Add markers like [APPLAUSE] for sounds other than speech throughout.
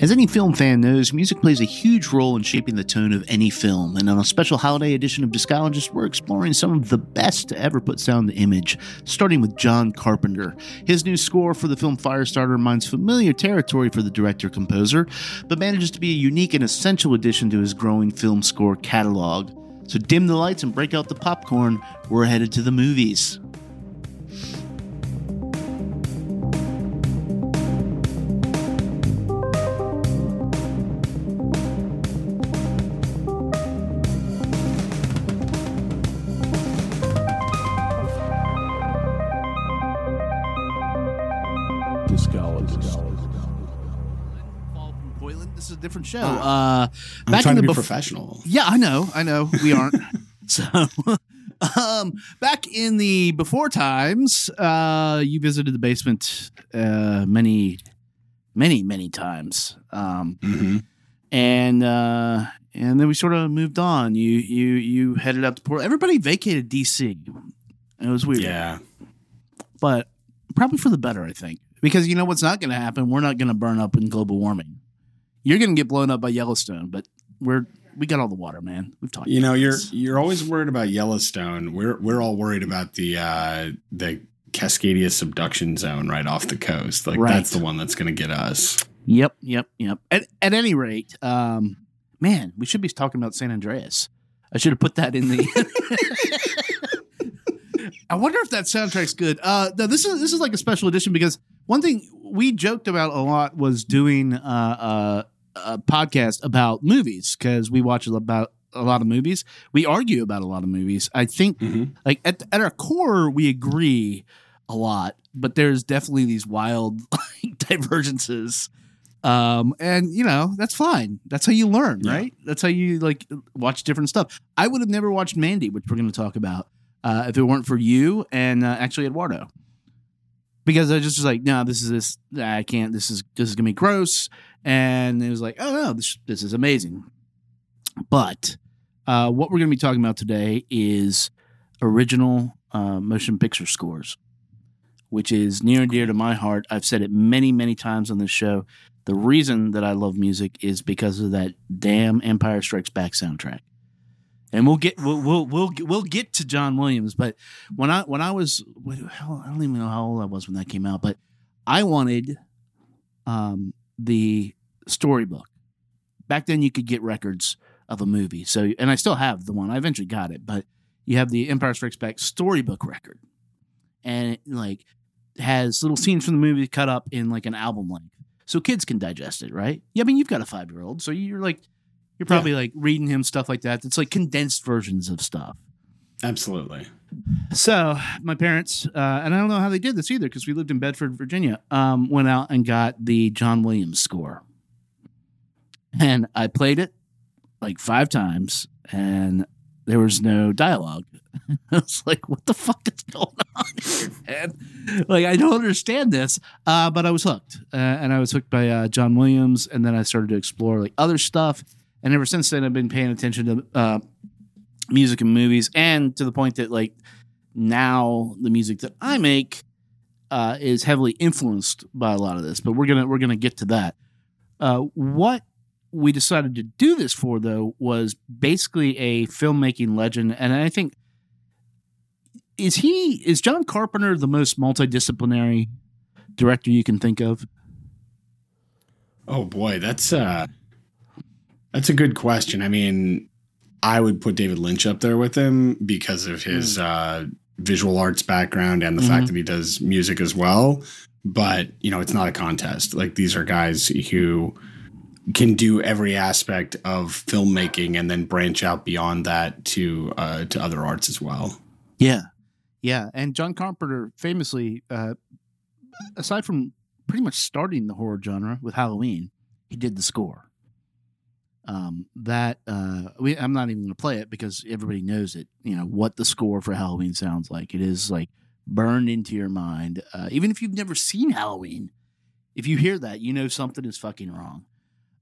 As any film fan knows, music plays a huge role in shaping the tone of any film, and on a special holiday edition of Discologist, we're exploring some of the best to ever put sound to image, starting with John Carpenter. His new score for the film Firestarter reminds familiar territory for the director-composer, but manages to be a unique and essential addition to his growing film score catalog. So dim the lights and break out the popcorn, we're headed to the movies. Show. Uh, I'm back trying in to the be bef- professional. Yeah, I know, I know. We aren't. [LAUGHS] so, um, back in the before times, uh, you visited the basement uh, many, many, many times, um, hmm and uh, and then we sort of moved on. You you you headed out to Port. Everybody vacated DC. It was weird, Yeah. but probably for the better, I think, because you know what's not going to happen. We're not going to burn up in global warming. You're going to get blown up by Yellowstone, but we're we got all the water, man. We've talked. You know, you're this. you're always worried about Yellowstone. We're we're all worried about the uh the Cascadia subduction zone right off the coast. Like Right. that's the one that's going to get us. Yep, yep, yep. At, at any rate, um, man, we should be talking about San Andreas. I should have put that in the. [LAUGHS] I wonder if that soundtrack's good. Uh, no, this is this is like a special edition because one thing we joked about a lot was doing uh, uh, a podcast about movies because we watch about a lot of movies. We argue about a lot of movies. I think Mhm. like at at our core we agree a lot, but there's definitely these wild [LAUGHS] like, divergences. Um, and you know that's fine. That's how you learn, Yeah. right? That's how you like watch different stuff. I would have never watched Mandy, which we're going to talk about, uh, if it weren't for you and uh, actually Eduardo, because I just was like, no, this is this. I can't. This is this is gonna be gross. And it was like, oh no, this this is amazing. But uh, what we're to be talking about today is original uh, motion picture scores, which is near and dear to my heart. I've said it many, many times on this show. The reason that I love music is because of that damn Empire Strikes Back soundtrack. And we'll get we'll we'll we'll, we'll get to John Williams, but when I when I was hell, I don't even know how old I was when that came out, but I wanted um, the storybook. Back then, you could get records of a movie. So, and I still have the one. I eventually got it, but you have the Empire Strikes Back storybook record, and it like has little scenes from the movie cut up in like an album length, so kids can digest it, right? Yeah, I mean, you've got a five year old, so you're like, you're probably like reading him stuff like that. It's like condensed versions of stuff. Absolutely. So my parents, uh, and I don't know how they did this either because we lived in Bedford, Virginia, um, went out and got the John Williams score. And I played it like five times and there was no dialogue. [LAUGHS] I was like, what the fuck is going on here, man? Like, I don't understand this. Uh, but I was hooked. Uh, and I was hooked by uh, John Williams. And then I started to explore like other stuff. And ever since then, I've been paying attention to uh, music and movies, and to the point that like now the music that I make uh, is heavily influenced by a lot of this. But we're gonna we're gonna get to that. Uh, what we decided to do this for though was basically a filmmaking legend, and I think is he is John Carpenter the most multidisciplinary director you can think of? Oh boy, that's uh that's a good question. I mean, I would put David Lynch up there with him because of his uh visual arts background and the Mhm. fact that he does music as well. But, you know, it's not a contest. Like these are guys who can do every aspect of filmmaking and then branch out beyond that to uh to other arts as well. Yeah, yeah. And John Carpenter famously, uh, aside from pretty much starting the horror genre with Halloween, he did the score. Um, that uh, we, I'm not even going to play it because everybody knows it. You know what the score for Halloween sounds like. It is like burned into your mind. Uh, even if you've never seen Halloween, if you hear that, you know something is fucking wrong.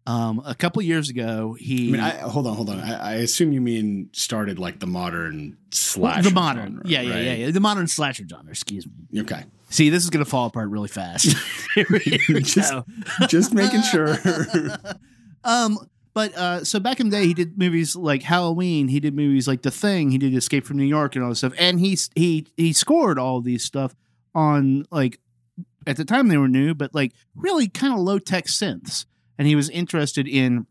Um, a couple years ago, he I mean, I, hold on, hold on. I, I assume you mean started like the modern slash. the modern, yeah, yeah, yeah, yeah, the modern slasher genre. Excuse me. Okay, See, this is gonna fall apart really fast. [LAUGHS] [LAUGHS] Just- just making [LAUGHS] sure. um, but uh, so back in the day, he did movies like Halloween. He did movies like The Thing. He did Escape from New York and all this stuff. And he he he scored all these stuff on like at the time they were new, but like really kind of low tech synths. And he was interested in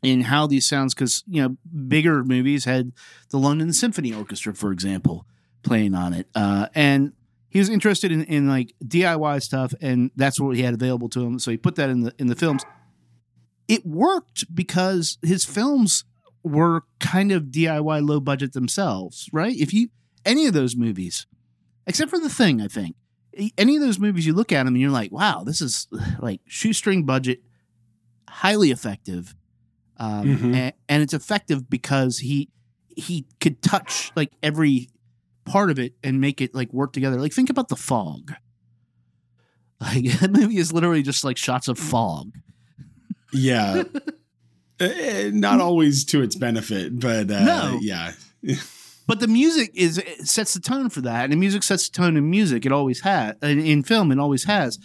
in how these sounds because you know bigger movies had the London Symphony Orchestra, for example, playing on it, uh, and he was interested in, in like DIY stuff, and that's what he had available to him. So he put that in the in the films. It worked because his films were kind of DIY low budget themselves, right? If you any of those movies, except for the thing, I think any of those movies you look at them and you're like, wow, this is [SIGHS] like shoestring budget, highly effective, um, Mhm. and, and it's effective because he he could touch like every part of it and make it like work together. Like think about the fog. [LAUGHS] Like that movie is literally just like shots of fog. Yeah, Eh, [LAUGHS] not always to its benefit, but uh, No. yeah, [LAUGHS] But the music is it sets the tone for that, and the music sets the tone in music. It always has in, in film. It always has.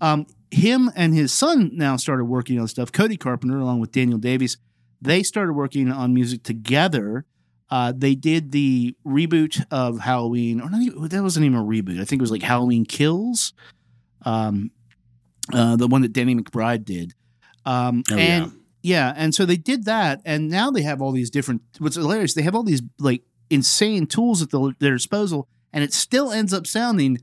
Um, him and his son now started working on stuff. Cody Carpenter, along with Daniel Davies, they started working on music together. Uh, they did the reboot of Halloween, or not even, that wasn't even a reboot. I think it was like Halloween Kills, um, uh, the one that Danny McBride did. Um, Oh, and yeah. yeah, and so they did that, and now they have all these different. What's hilarious? They have all these like insane tools at the, their disposal, and it still ends up sounding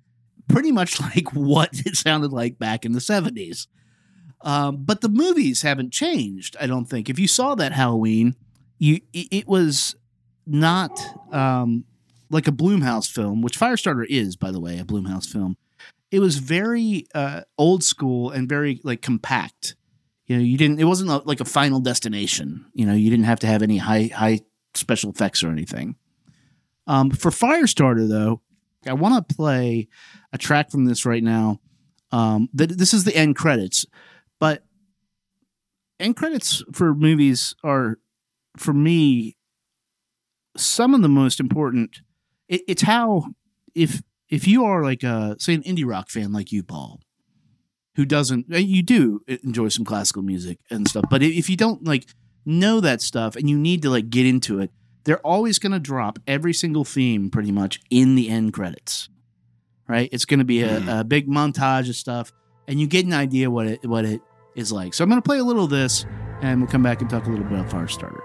pretty much [LAUGHS] like what it sounded like back in the seventies. Um, but the movies haven't changed. I don't think. If you saw that Halloween, you it, it was not um, like a Blumhouse film, which Firestarter is, by the way, a Blumhouse film. It was very uh, old school and very like compact you know you didn't it wasn't like a final destination you know you didn't have to have any high high special effects or anything. Um, for firestarter though i want to play a track from this right now. Um, this is the end credits but end credits for movies are for me some of the most important it, it's how if if you are like a say an indie rock fan like you paul who doesn't uh, you do enjoy some classical music and stuff but if you don't like know that stuff and you need to like get into it they're always going to drop every single theme pretty much in the end credits right? It's going to be a, a big montage of stuff and you get an idea what it what it is like. So i'm going to play a little of this and we'll come back and talk a little bit about firestarter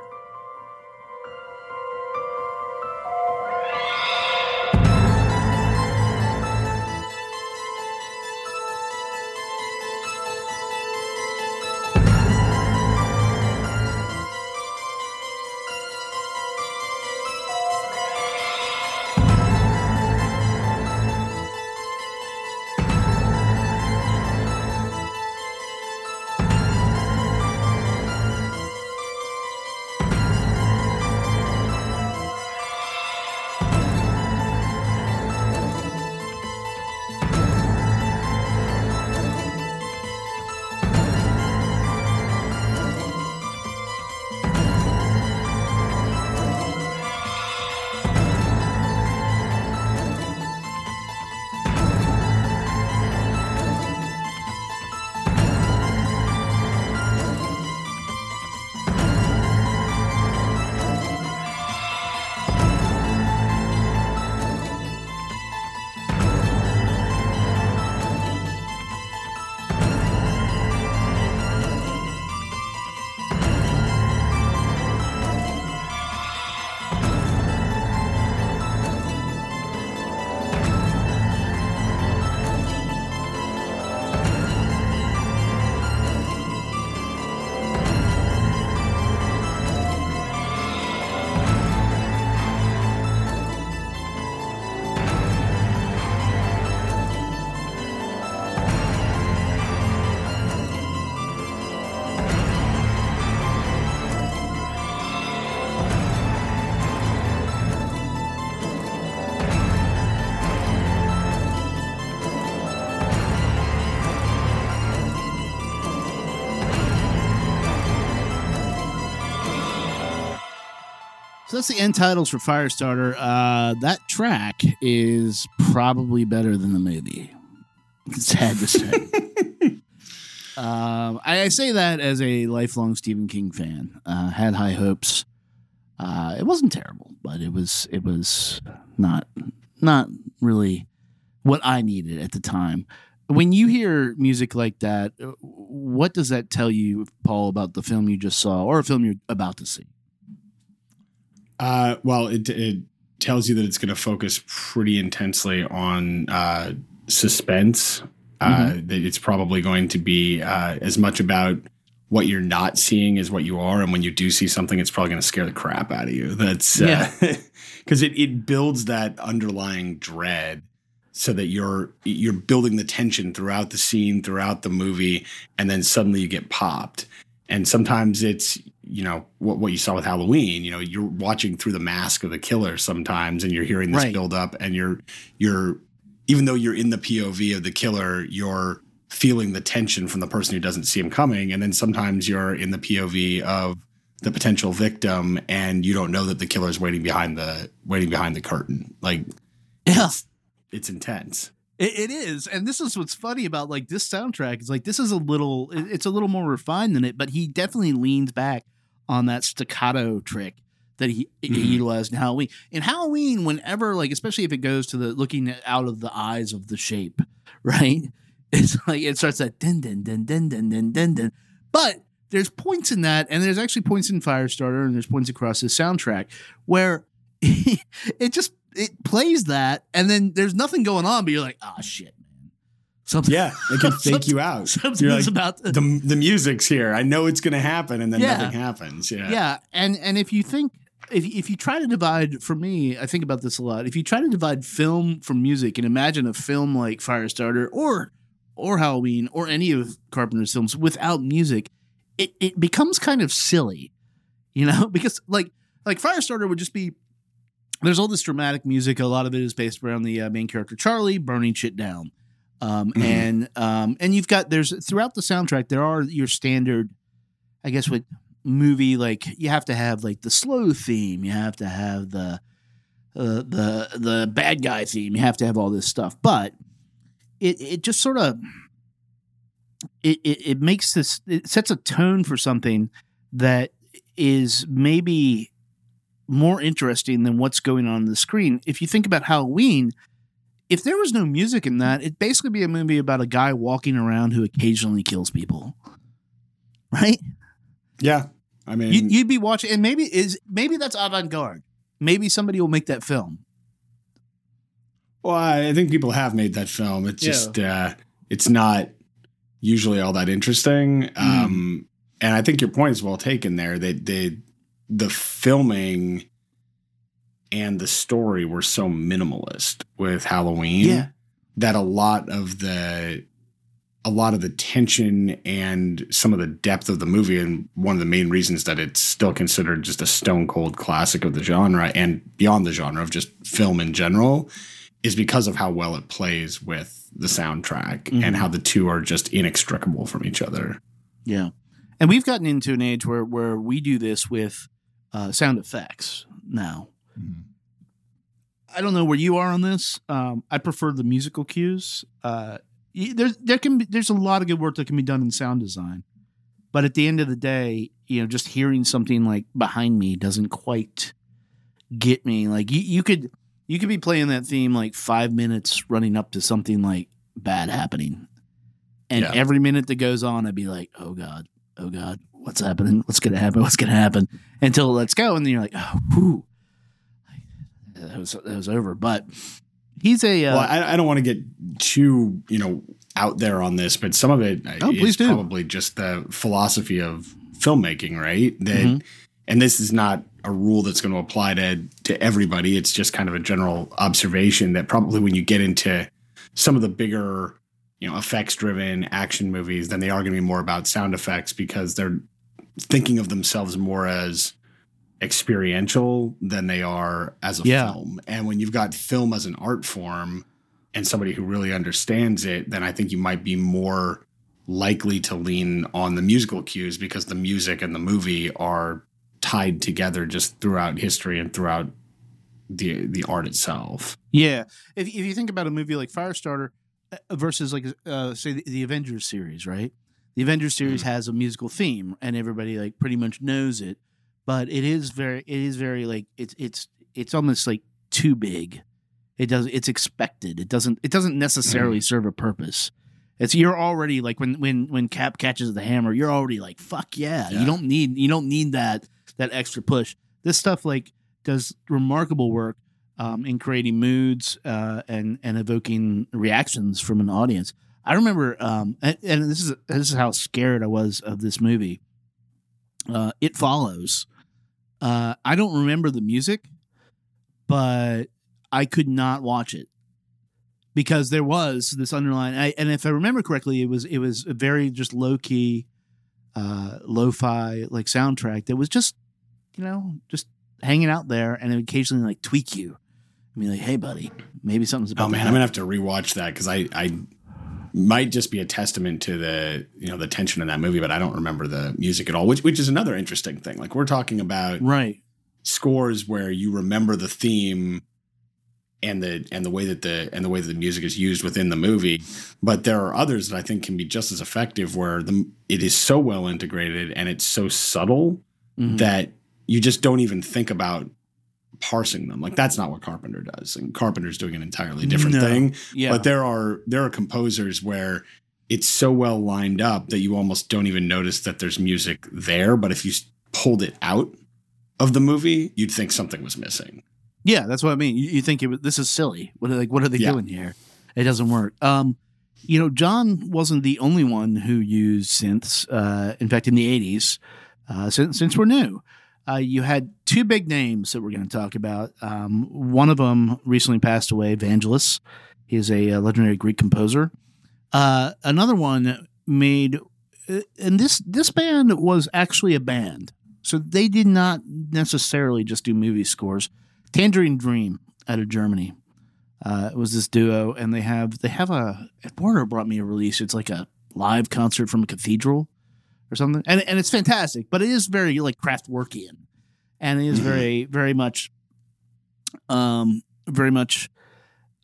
So that's the end titles for Firestarter. Uh, that track is probably better than the movie. Sad to say. [LAUGHS] um, I, I say that as a lifelong Stephen King fan. Uh, had high hopes. Uh, it wasn't terrible, but it was it was not not really what I needed at the time. When you hear music like that, uh, what does that tell you, Paul, about the film you just saw or a film you're about to see? Uh, well, it, it tells you that it's going to focus pretty intensely on uh, suspense. Uh, that it's probably going to be uh, as much about what you're not seeing as what you are, and when you do see something, it's probably going to scare the crap out of you. That's Yeah. [LAUGHS] because it it builds that underlying dread so that you're you're building the tension throughout the scene throughout the movie and then suddenly you get popped and sometimes it's you know what, what you saw with halloween you know you're watching through the mask of the killer sometimes and you're hearing this Right. build up and you're you're even though you're in the pov of the killer you're feeling the tension from the person who doesn't see him coming and then sometimes you're in the pov of the potential victim and you don't know that the killer is waiting behind the waiting behind the curtain like Yeah. it's intense It, it is, and this is what's funny about like this soundtrack. Is like this is a little, it's a little more refined than it, but he definitely leans back on that staccato trick that he, he Mhm. utilized in Halloween. In Halloween, whenever like, especially if it goes to the looking out of the eyes of the shape, [LAUGHS] right? It's like it starts that din din din din din din din din. But there's points in that, and there's actually points in Firestarter, and there's points across this soundtrack where [LAUGHS] it just it plays that, and then there's nothing going on, but you're like, ah, shit, man, something, yeah it can [LAUGHS] fake you out something You're like, about to, the, the music's here i know it's gonna happen and then Yeah. nothing happens yeah yeah. and and if you think. If, if you try to divide, for me, I think about this a lot. If you try to divide film from music and imagine a film like Firestarter or or Halloween or any of Carpenter's films without music, it, it becomes kind of silly, you know, [LAUGHS] because like like Firestarter would just be there's all this dramatic music. A lot of it is based around the uh, main character Charlie burning shit down, um, Mhm. and um, and you've got there's throughout the soundtrack there are your standard, I guess what movie like you have to have like the slow theme, you have to have the uh, the the bad guy theme, you have to have all this stuff, but it it just sort of it, it it makes this it sets a tone for something that is maybe more interesting than what's going on on the screen. If you think about Halloween, if there was no music in that, it'd basically be a movie about a guy walking around who occasionally kills people. Right? yeah i mean You'd, you'd be watching, and maybe is maybe that's avant garde. Maybe somebody will make that film. Well, I think people have made that film. It's Yeah. just uh, it's not usually all that interesting. Um, and I think your point is well taken there. They they the filming and the story were so minimalist with Halloween that a lot of the a lot of the tension and some of the depth of the movie and one of the main reasons that it's still considered just a stone cold classic of the genre and beyond the genre of just film in general is because of how well it plays with the soundtrack Mhm. and how the two are just inextricable from each other. Yeah, and we've gotten into an age where where we do this with uh, sound effects now. I don't know where you are on this. Um, I prefer the musical cues. Uh, there's there can be there's a lot of good work that can be done in sound design, but at the end of the day, you know, just hearing something like behind me doesn't quite get me. Like you, you could you could be playing that theme like five minutes running up to something like bad happening, and Yeah. every minute that goes on, I'd be like, oh god, oh god, what's happening? What's gonna happen? What's gonna happen? Until it lets go, and then you're like, oh, whew. That was, that was over. But he's a uh, well, I, I don't want to get too, you know, out there on this, but some of it uh, Oh, is probably just the philosophy of filmmaking, right? That, Mhm. and this is not a rule that's going to apply to to everybody. It's just kind of a general observation that probably when you get into some of the bigger, you know, effects driven action movies, then they are going to be more about sound effects because they're thinking of themselves more as experiential than they are as a Yeah. film. And when you've got film as an art form and somebody who really understands it, then I think you might be more likely to lean on the musical cues because the music and the movie are tied together just throughout history and throughout the the art itself. Yeah, if if you think about a movie like Firestarter uh, versus like uh, say the, the Avengers series, right? The Avengers series Mhm. has a musical theme, and everybody like pretty much knows it. But it is very, it is very like it's it's it's almost like too big. It does. It's expected. It doesn't. It doesn't necessarily serve a purpose. It's you're already like when when when Cap catches the hammer, you're already like fuck yeah. Yeah. You don't need you don't need that that extra push. This stuff like does remarkable work um, in creating moods uh, and and evoking reactions from an audience. I remember, um, and, and this is this is how scared I was of this movie. Uh, it follows. Uh, I don't remember the music, but I could not watch it because there was this underlying. I, and if I remember correctly, it was it was a very just low key, uh, lo-fi like soundtrack that was just you know just hanging out there, and it would occasionally like tweak you. I mean, like, hey, buddy, maybe something's about. Oh man, I'm gonna have to rewatch that because I I might just be a testament to the you know the tension in that movie, but I don't remember the music at all, which which is another interesting thing. Like we're talking about right. scores where you remember the theme and the and the way that the and the way that the music is used within the movie but there are others that i think can be just as effective where the it is so well integrated and it's so subtle Mhm. that you just don't even think about parsing them like that's not what carpenter does and carpenter's doing an entirely different No. thing yeah. but there are there are composers where it's so well lined up that you almost don't even notice that there's music there but if you pulled it out of the movie you'd think something was missing Yeah, that's what I mean. You, you think it, was- this is silly. What are like? What are they Yeah. doing here? It doesn't work. Um, you know, John wasn't the only one who used synths. Uh, in fact, in the '80s, uh, since since we're new, uh, you had two big names that we're going to talk about. Um, one of them recently passed away, Vangelis. He's a, uh legendary Greek composer. Uh, another one made, uh, and this this band was actually a band, so they did not necessarily just do movie scores. Tangerine Dream out of Germany. Uh, was this duo, and they have they have a Warner brought me a release. It's like a live concert from a cathedral or something, and and it's fantastic. But it is very like Kraftwerkian, and it is Mhm. very very much, um, very much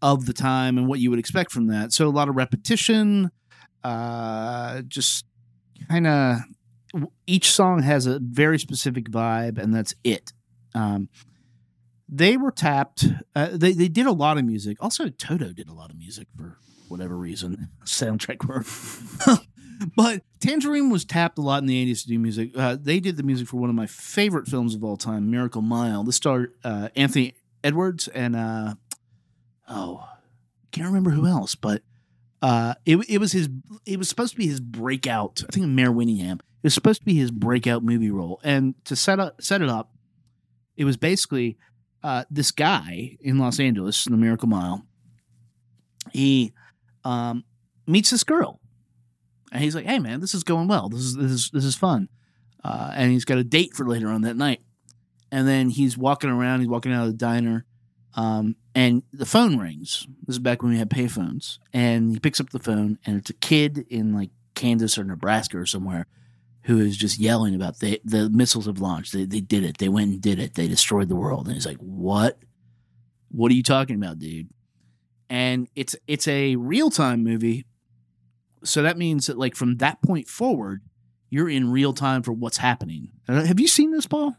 of the time and what you would expect from that. So a lot of repetition, uh, just kind of each song has a very specific vibe, and that's it. Um, they were tapped. Uh, they they did a lot of music. Also, Toto did a lot of music for whatever reason, [LAUGHS] soundtrack work. But Tangerine was tapped a lot in the '80s to do music. Uh, they did the music for one of my favorite films of all time, Miracle Mile. This starred uh, Anthony Edwards and uh, oh, can't remember who else, but uh, it it was his. It was supposed to be his breakout. I think Mare Winningham. It was supposed to be his breakout movie role, and to set up set it up, it was basically uh, this guy in Los Angeles, in the Miracle Mile. He um, meets this girl, and he's like, "Hey, man, this is going well. This is this is this is fun." Uh, and he's got a date for later on that night. And then he's walking around. He's walking out of the diner, um, and the phone rings. This is back when we had payphones. And he picks up the phone, and it's a kid in like Kansas or Nebraska or somewhere who is just yelling about the the missiles have launched. They they did it. They went and did it. They destroyed the world. And he's like, "What? What are you talking about, dude?" And it's it's a real time movie, so that means that like from that point forward, you're in real time for what's happening. Uh, Have you seen this, Paul?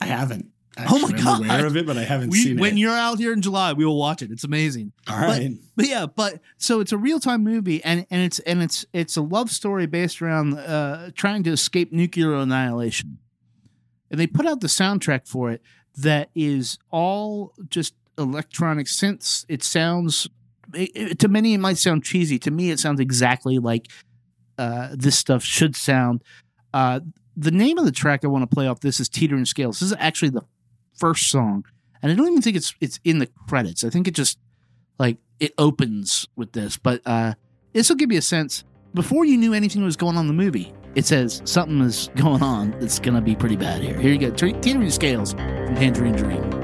i haven't Oh my. God. i'm aware of it but i haven't We, seen when it you're out here in July, we will watch it. It's amazing. all right But yeah, but so it's a real time movie, and and it's and it's it's a love story based around uh, trying to escape nuclear annihilation, and they put out the soundtrack for it that is all just electronic synths. It sounds it, to many it might sound cheesy. To me, it sounds exactly like uh, this stuff should sound. Uh, the name of the track I want to play off this is Teetering Scales. This is actually the first song, and I don't even think it's it's in the credits. I think it just like it opens with this, but uh, this will give you a sense. Before you knew anything was going on in the movie, it says something is going on that's going to be pretty bad here. Here you go, Te- Teetering Scales from Tangerine Dream.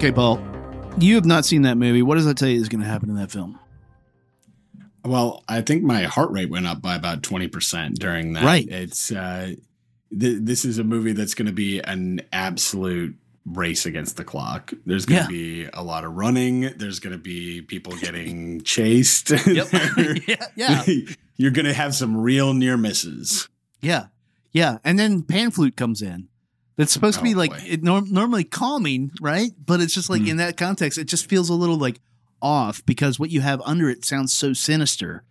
Okay, Paul, you have not seen that movie. What does that tell you is going to happen in that film? Well, I think my heart rate went up by about 20% during that. Right. It's uh th- this is a movie that's going to be an absolute race against the clock. There's going Yeah. to be a lot of running, there's going to be people getting [LAUGHS] chased. [LAUGHS] [LAUGHS] yeah, yeah, You're going to have some real near misses. yeah, yeah. And then pan flute comes in. That's supposed to be Oh, like it norm- normally calming, right? But it's just like Hmm. in that context, it just feels a little like off because what you have under it sounds so sinister.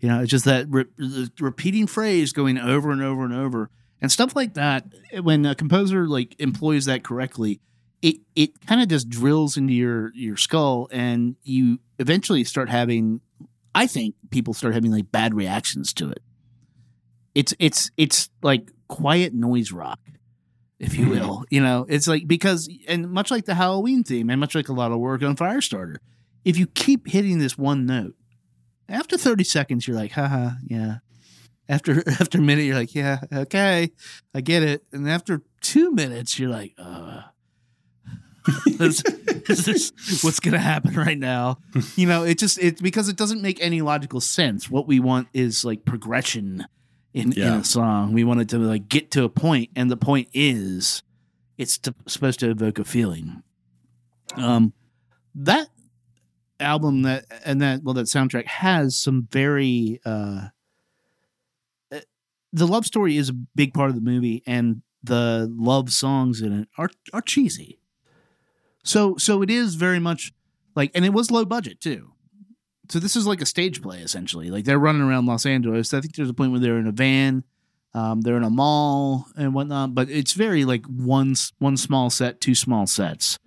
You know, it's just that re- the repeating phrase going over and over and over and stuff like that. When a composer like employs that correctly, it it kind of just drills into your your skull, and you eventually start having. I think people start having like bad reactions to it. It's it's it's like quiet noise rock, if you will. You know, it's like because and much like the Halloween theme, and much like a lot of work on Firestarter, if you keep hitting this one note, after thirty seconds, you're like, haha, yeah. After [LAUGHS] after a minute, you're like, yeah, okay, I get it. And after two minutes, you're like, uh, [LAUGHS] is, is this what's gonna happen right now? [LAUGHS] You know, it just it's because it doesn't make any logical sense. What we want is like progression in, in Yeah. a song. We want it to like get to a point, and the point is it's to, supposed to evoke a feeling. Um, that album that and that well that soundtrack has some very uh uh, the love story is a big part of the movie and the love songs in it are are cheesy so so it is very much like and it was low budget too so this is like a stage play essentially like they're running around los angeles i think there's a point where they're in a van um, they're in a mall and whatnot but it's very like one one small set two small sets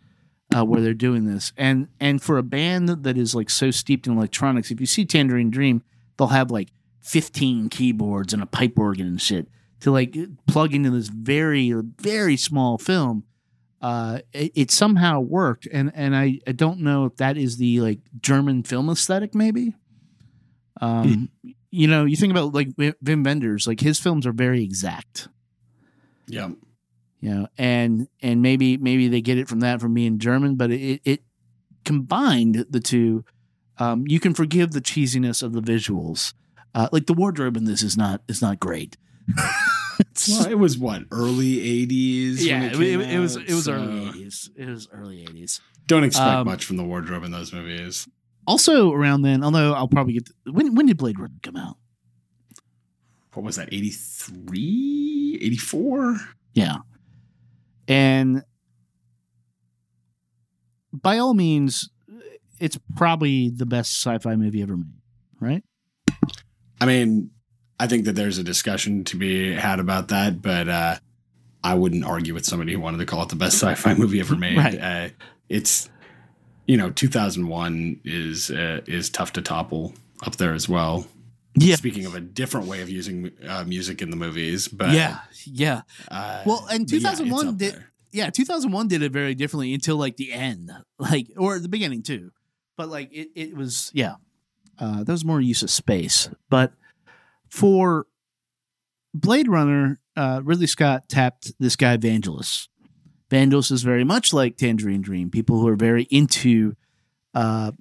uh, where they're doing this. And and for a band that- is like so steeped in electronics, if you see Tangerine Dream, they'll have like 15 keyboards and a pipe organ and shit to like plug into this very very small film. Uh, it, it somehow worked, and and I, I don't know if that is the like German film aesthetic, maybe. Um, you know, you think about like Wim Wenders, like his films are very exact. Yeah. you know and and maybe maybe they get it from that from being german but it it combined the two. Um you can forgive the cheesiness of the visuals. Uh like the wardrobe in this is not is not great [LAUGHS] Well, it was what early '80s. yeah it, it, it, was it was so early 80s it was early 80s Don't expect Um, much from the wardrobe in those movies. also around then although i'll probably get when when did blade runner come out What was that? 83, 84? Yeah. And by all means, it's probably the best sci fi movie ever made, right? I mean, I think that there's a discussion to be had about that, but uh, I wouldn't argue with somebody who wanted to call it the best [LAUGHS] sci-fi movie ever made. Right. Uh, it's you know, 2001 is uh, is tough to topple up there as well. Yeah. Speaking of a different way of using uh, music in the movies, but yeah. Yeah. uh, Well, and but yeah, 2001 did- there. Yeah. 2001 did it very differently until like the end, like, or the beginning too. But like it, it was, yeah. Uh, that was more use of space. But for Blade Runner, uh, Ridley Scott tapped this guy Vangelis. Vangelis is very much like Tangerine Dream. People who are very into uh,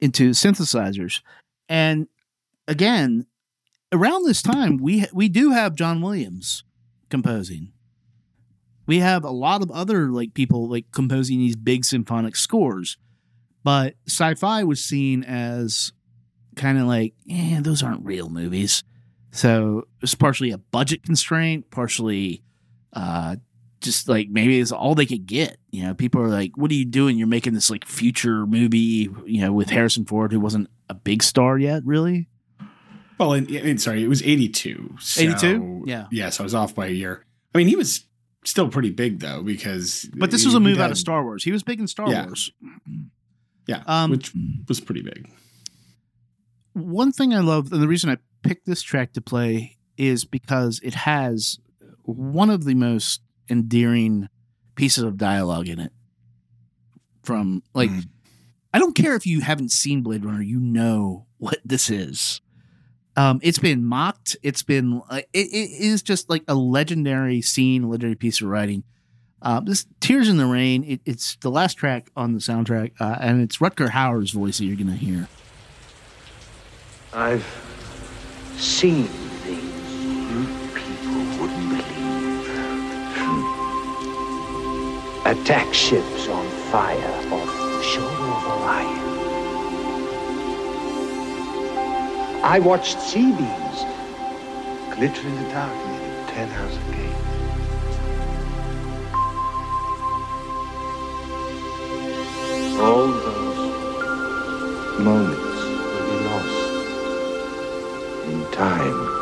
into synthesizers, and again, around this time, we we do have John Williams composing. We have a lot of other like people like composing these big symphonic scores, but sci-fi was seen as kind of like, eh, those aren't real movies. So it's partially a budget constraint, partially uh, just like maybe it's all they could get. You know, people are like, "What are you doing? You're making this like future movie, you know, with Harrison Ford, who wasn't a big star yet, really." Well, and, and sorry, it was 82. so- 82? Yeah. Yeah, so I was off by a year. I mean, he was still pretty big though because But this he- was a move out of Star Wars. He was big in Star Yeah. Wars. Yeah, Um, which was pretty big. one thing I love, and the reason I picked this track to play is because it has one of the most endearing pieces of dialogue in it. From like, Mm. I don't care if you haven't seen Blade Runner, you know what this is. Um, it's been mocked. It's been it, it is just like a legendary scene, a legendary piece of writing. Uh, this "Tears in the Rain." It, it's the last track on the soundtrack, uh, and it's Rutger Hauer's voice that you're going to hear. I've seen things you people wouldn't believe. Hmm. Attack ships on fire off the shore of Orion. I watched C-beams glitter in the dark near the Tannhauser Gate. All those moments time.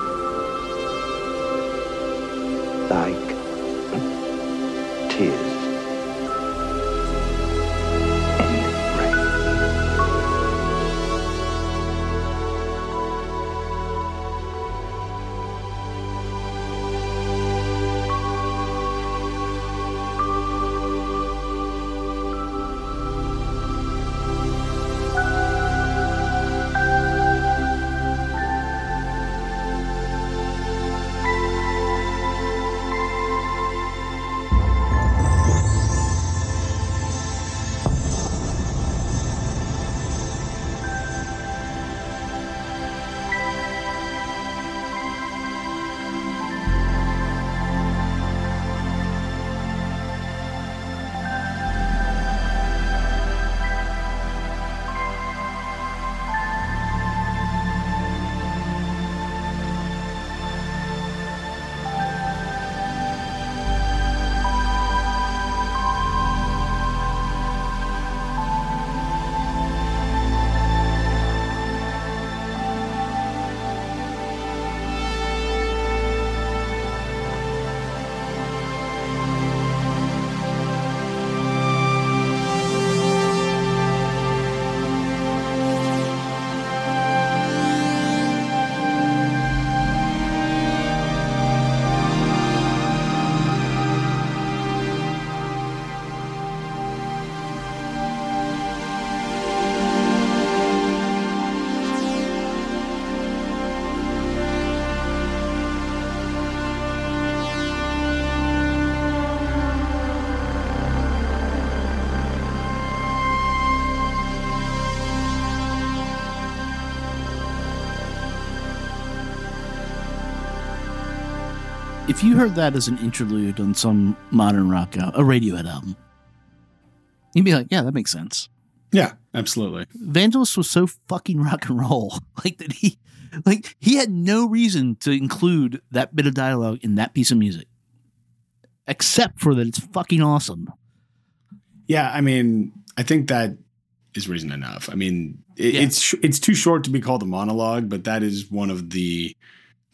If you heard that as an interlude on some modern rock a Radiohead album, you'd be like, "Yeah, that makes sense." Yeah, absolutely. Vangelis was so fucking rock and roll, [LAUGHS] like that he, like he had no reason to include that bit of dialogue in that piece of music, except for that it's fucking awesome. Yeah, I mean, I think that is reason enough. I mean, it, Yeah. it's it's too short to be called a monologue, but that is one of the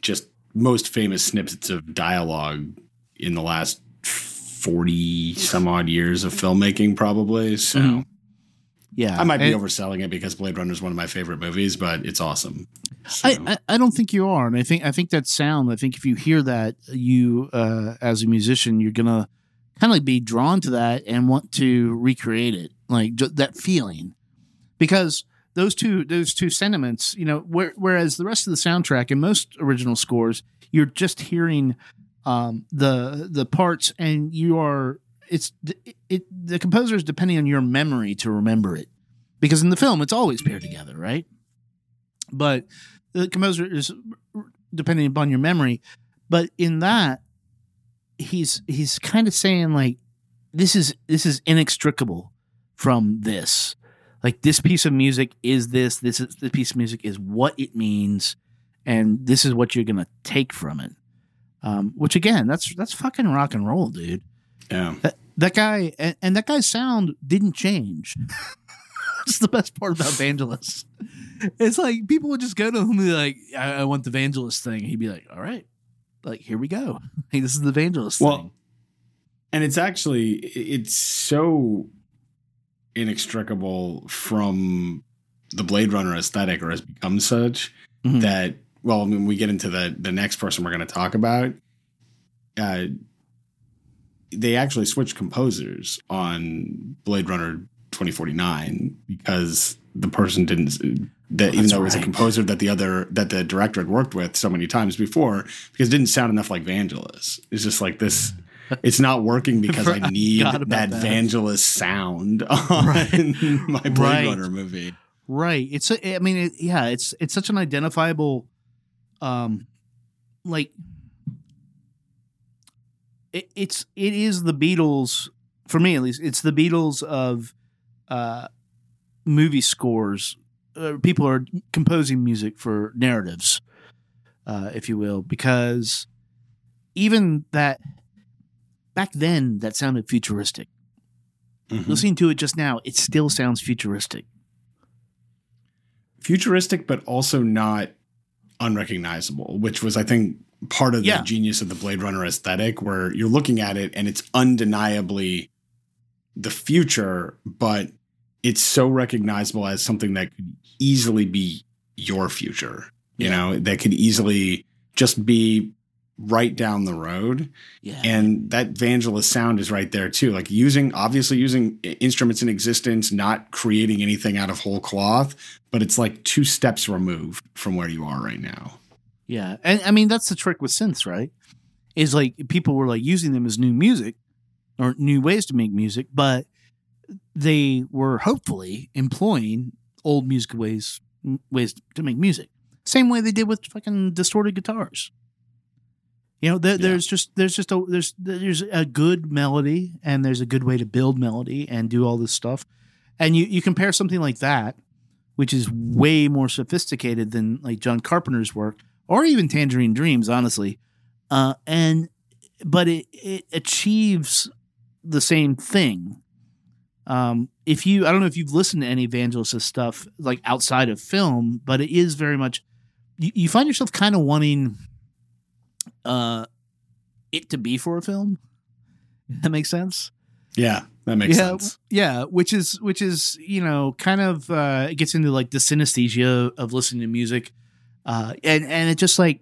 just most famous snippets of dialogue in the last forty some odd years of filmmaking, probably. So Mhm. Yeah, I might be overselling it because Blade Runner is one of my favorite movies, but it's awesome. So, I, I, I don't think you are, and I think I think that sound. I think if you hear that, you uh, as a musician, you're gonna kind of like be drawn to that and want to recreate it, like that feeling, because those two those two sentiments, you know, where, whereas the rest of the soundtrack and most original scores, you're just hearing um, the the parts, and you are it's it, it the composer is depending on your memory to remember it, because in the film it's always paired together, right? But the composer is depending upon your memory. But in that he's he's kind of saying like this is this is inextricable from this like this piece of music is this this is the piece of music is what it means and this is what you're gonna take from it um, which again that's that's fucking rock and roll dude yeah. that, that guy and, and that guy's sound didn't change [LAUGHS] that's the best part about Vangelis. It's like people would just go to him and be like, I, I want the Vangelis thing. He'd be like, All right, like here we go. [LAUGHS] Hey, this is the Vangelis Well, thing. and it's actually it's so inextricable from the Blade Runner aesthetic, or has become such Mhm. that. Well, I mean, we get into the the next person we're going to talk about. Uh, they actually switched composers on Blade Runner 2049 because the person didn't that even That's though it was a composer that the other that the director had worked with so many times before because it didn't sound enough like Vangelis. It's just like this It's not working because I [LAUGHS] need about that, that. Vangelis sound [LAUGHS] on Right. my Blade Right. Runner movie. Right. It's a, I mean, it, yeah, it's it's such an identifiable, um, like it, it's it is the Beatles for me at least. It's the Beatles of uh, movie scores. Uh, people are composing music for narratives, uh, if you will, because even that back then that sounded futuristic. Mhm. Listening to it just now, it still sounds futuristic. Futuristic, but also not unrecognizable, which was, I think, part of Yeah. the genius of the Blade Runner aesthetic, where you're looking at it and it's undeniably the future, but it's so recognizable as something that could easily be your future. You Yeah. know, that could easily just be right down the road. Yeah. and that Vangelis sound is right there too. Like using, obviously using instruments in existence, not creating anything out of whole cloth, but it's like two steps removed from where you are right now. Yeah, and I mean that's the trick with synths, right? Is like people were like using them as new music or new ways to make music, but they were hopefully employing old music ways ways to make music. Same way they did with fucking distorted guitars. You know, there, Yeah. there's just there's just a there's there's a good melody and there's a good way to build melody and do all this stuff, and you you compare something like that, which is way more sophisticated than like John Carpenter's work or even Tangerine Dreams, honestly, uh, and but it it achieves the same thing. Um, if you, I don't know if you've listened to any Vangelis stuff like outside of film, but it is very much. You, you find yourself kind of wanting uh, it to be for a film. That makes sense. Yeah, that makes yeah, sense. Yeah, which is which is you know kind of uh, it gets into like the synesthesia of listening to music, uh, and and it just like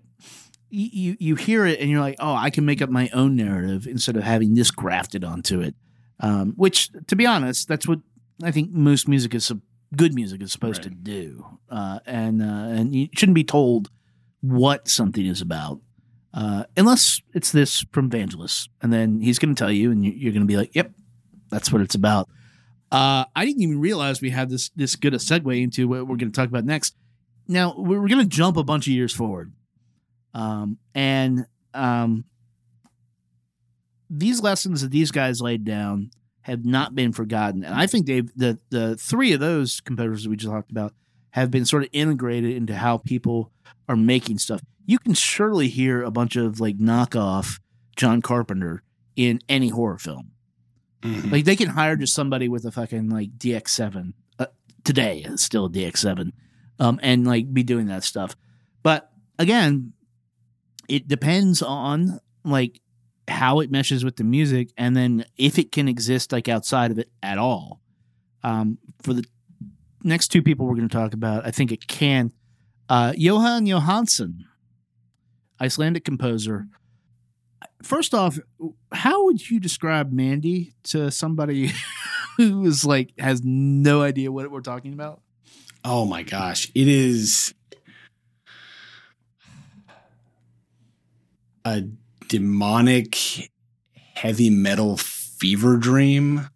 you you hear it and you're like, oh, I can make up my own narrative instead of having this grafted onto it. Um, which, to be honest, that's what I think most music is sup- good music is supposed to do, uh, and uh, and you shouldn't be told what something is about. Uh, unless it's this from Vangelis, and then he's going to tell you, and you- you're going to be like, "Yep, that's what it's about." Uh, I didn't even realize we had this this good a segue into what we're going to talk about next. Now we're, we're going to jump a bunch of years forward, um, and um, these lessons that these guys laid down have not been forgotten, and I think they've the the three of those competitors that we just talked about have been sort of integrated into how people are making stuff. You can surely hear a bunch of like knockoff John Carpenter in any horror film. Mhm. Like they can hire just somebody with a fucking like DX7 uh, today, it's still a DX7, um, and like be doing that stuff. But again, it depends on like how it meshes with the music, and then if it can exist like outside of it at all. Um, for the next two people we're going to talk about, I think it can. Uh, Jóhann Jóhannsson, Icelandic composer. First off, how would you describe Mandy to somebody [LAUGHS] who is like has no idea what we're talking about? Oh my gosh, it is a demonic heavy metal fever dream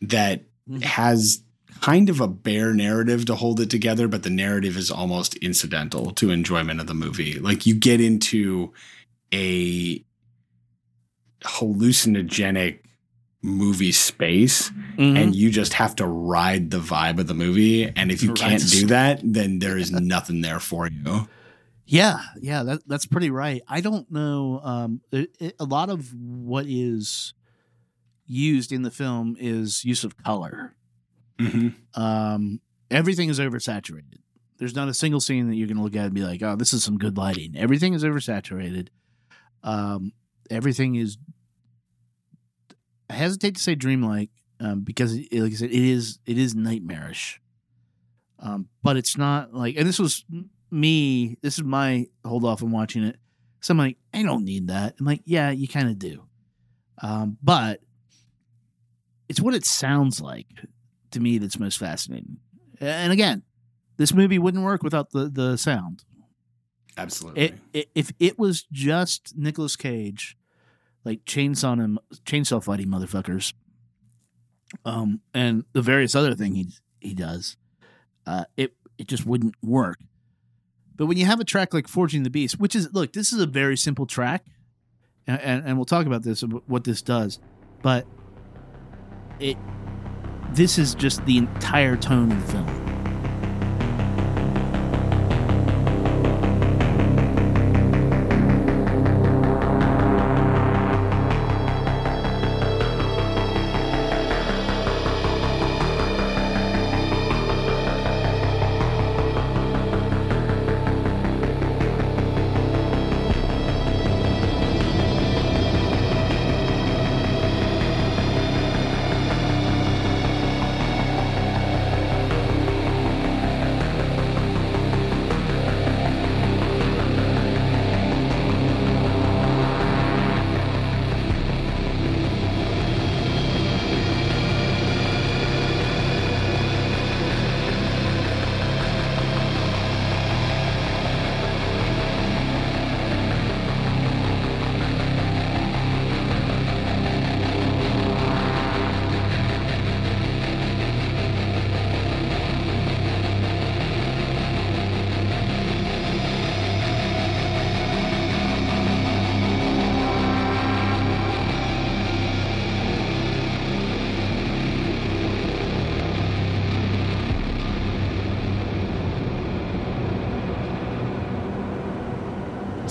that Mhm. has kind of a bare narrative to hold it together, but the narrative is almost incidental to enjoyment of the movie. Like you get into a hallucinogenic movie space Mm-hmm. and you just have to ride the vibe of the movie. And if you can't do that, then there is nothing there for you. Yeah, yeah, that, that's pretty right. I don't know. Um, it, it- a lot of what is used in the film is use of color. Um, everything is oversaturated. There's not a single scene that you're going to look at and be like, "Oh, this is some good lighting." Everything is oversaturated. Um, everything is. I hesitate to say dreamlike um, because, it, like I said, it is it is nightmarish. Um, but it's not like, and this was me. This is my hold off on watching it. So I'm like, I don't need that. I'm like, yeah, you kind of do. Um, but it's what it sounds like to me that's most fascinating. And again, this movie wouldn't work without the the sound. Absolutely. It, it, if it was just Nicolas Cage, like chainsaw him, chainsaw fighting motherfuckers, um, and the various other thing he he does, uh, it it just wouldn't work. But when you have a track like Forging the Beast, which is look, this is a very simple track, and, and, and we'll talk about this what this does, but it this is just the entire tone of the film.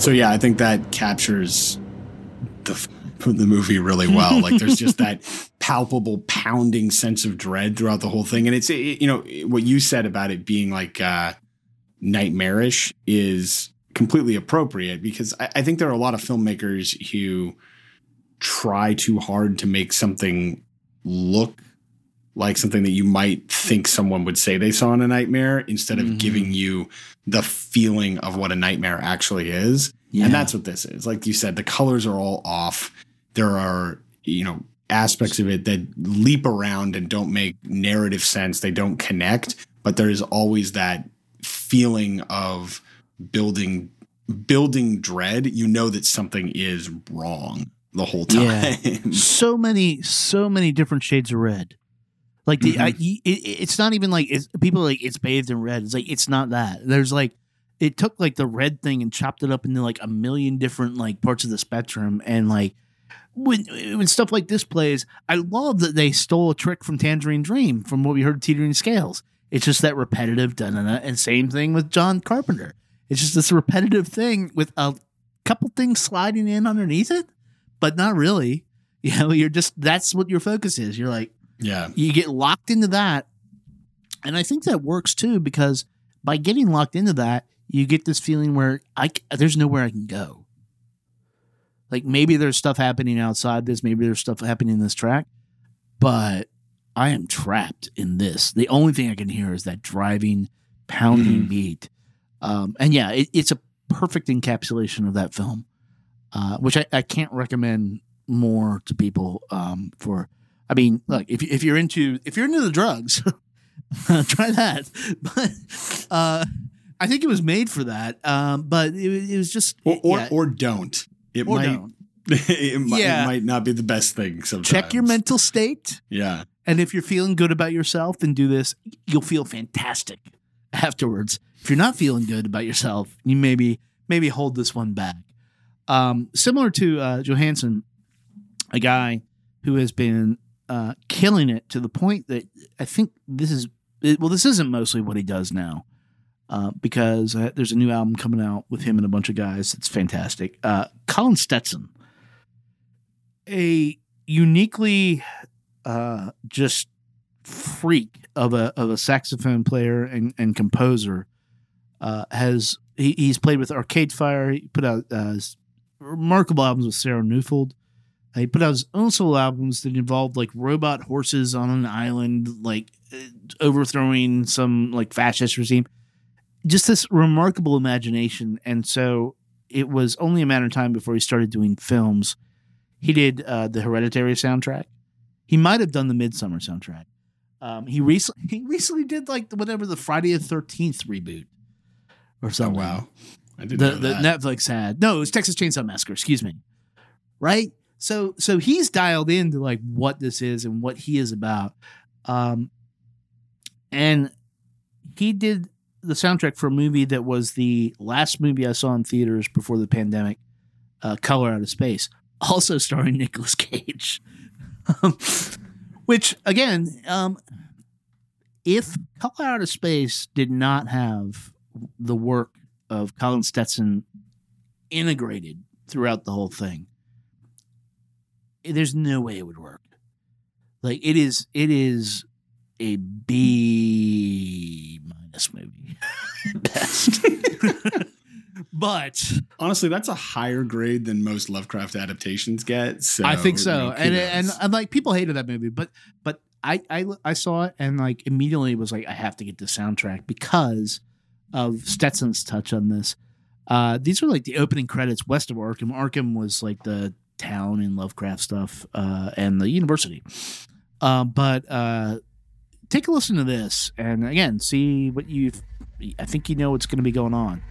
So yeah, I think that captures the the movie really well. Like there's just that [LAUGHS] palpable pounding sense of dread throughout the whole thing, and it's it, you know what you said about it being like uh, nightmarish is completely appropriate because I, I think there are a lot of filmmakers who try too hard to make something look like something that you might think someone would say they saw in a nightmare instead of Mhm. giving you the feeling of what a nightmare actually is. Yeah. And that's what this is. Like you said, the colors are all off. There are, you know, aspects of it that leap around and don't make narrative sense. They don't connect, but there is always that feeling of building building dread. You know that something is wrong the whole time. Yeah. [LAUGHS] so many, so many different shades of red. Like the, Mm-hmm. it, it's not even like it's, people are like it's bathed in red. It's like it's not that. There's like it took like the red thing and chopped it up into like a million different like parts of the spectrum. And like when when stuff like this plays, I love that they stole a trick from Tangerine Dream from what we heard Teetering Scales. It's just that repetitive da da da. And same thing with John Carpenter. It's just this repetitive thing with a couple things sliding in underneath it, but not really. [LAUGHS] You know, you're just that's what your focus is. You're like yeah. you get locked into that, and I think that works too because by getting locked into that, you get this feeling where I there's nowhere I can go. Like maybe there's stuff happening outside this, maybe there's stuff happening in this track, but I am trapped in this. The only thing I can hear is that driving, pounding Mhm. beat. Um, and yeah, it, it's a perfect encapsulation of that film, uh, which I, I can't recommend more to people um, for. I mean, look if you- if you're into if you're into the drugs, [LAUGHS] try that. [LAUGHS] But uh, I think it was made for that. Um, but it, it was just Or or, yeah, or don't. It or might don't. [LAUGHS] it, might, Yeah. it might not be the best thing sometimes. check your mental state. Yeah. And if you're feeling good about yourself, then do this. You'll feel fantastic afterwards. If you're not feeling good about yourself, you maybe maybe hold this one back. Um, similar to uh, Jóhannsson, a guy who has been uh, killing it to the point that I think this is well, this isn't mostly what he does now. Uh, because uh, there's a new album coming out with him and a bunch of guys. It's fantastic. Uh, Colin Stetson, a uniquely uh, just freak of a of a saxophone player and, and composer uh, has he, he's played with Arcade Fire. He put out uh, remarkable albums with Sarah Neufeld. He put out his own solo albums that involved like robot horses on an island, like overthrowing some like fascist regime. Just this remarkable imagination, and so it was only a matter of time before he started doing films. He did uh, the Hereditary soundtrack. He might have done the Midsommar soundtrack. Um, he recently [LAUGHS] he recently did like the, whatever the Friday the Thirteenth reboot or something. Oh something. wow. I didn't the know the. Netflix had no, it was Texas Chainsaw Massacre. Excuse me, right? so so he's dialed into like what this is and what he is about. Um, and he did the soundtrack for a movie that was the last movie I saw in theaters before the pandemic, uh, Color Out of Space, [LAUGHS] also starring Nicolas Cage. Um, which again, um, if Color Out of Space did not have the work of Colin Stetson integrated throughout the whole thing, there's no way it would work. Like it is, it is a B minus movie [LAUGHS] best. [LAUGHS] but Honestly, that's a higher grade than most Lovecraft adaptations get. So I think so, and, and and like people hated that movie, but but I I I saw it and like immediately was like I have to get the soundtrack because of Stetson's touch on this. Uh, these are like the opening credits west of Arkham. Arkham was like the town in Lovecraft stuff, uh, and the university. Uh, but uh, take a listen to this, and again, see what you. I think you know what's going to be going on.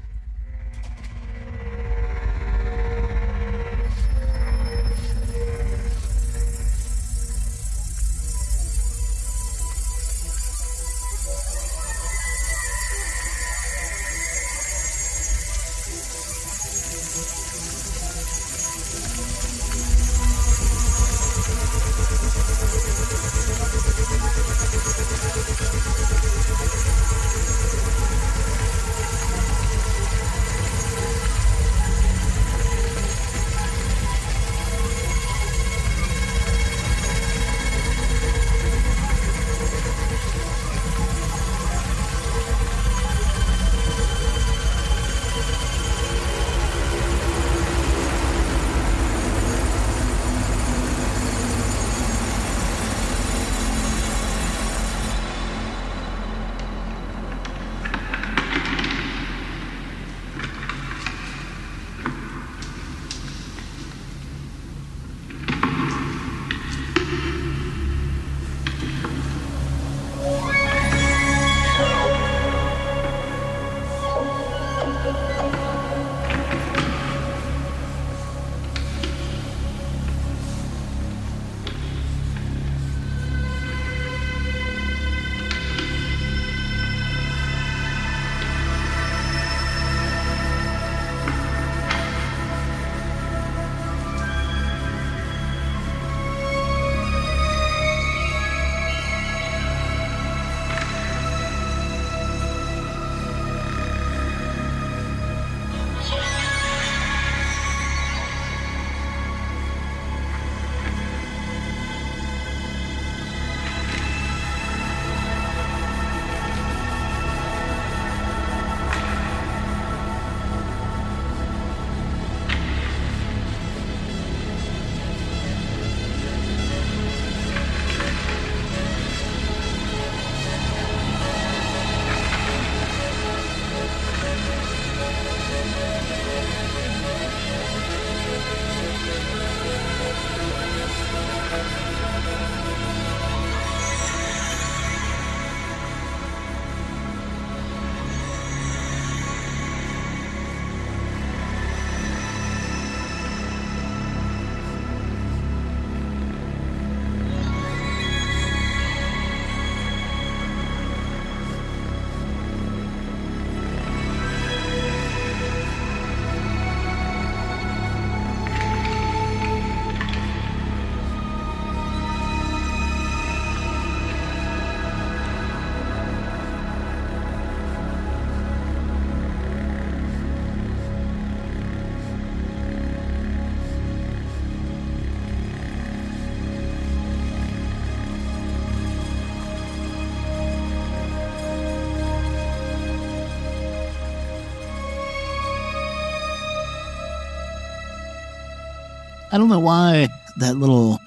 I don't know why that little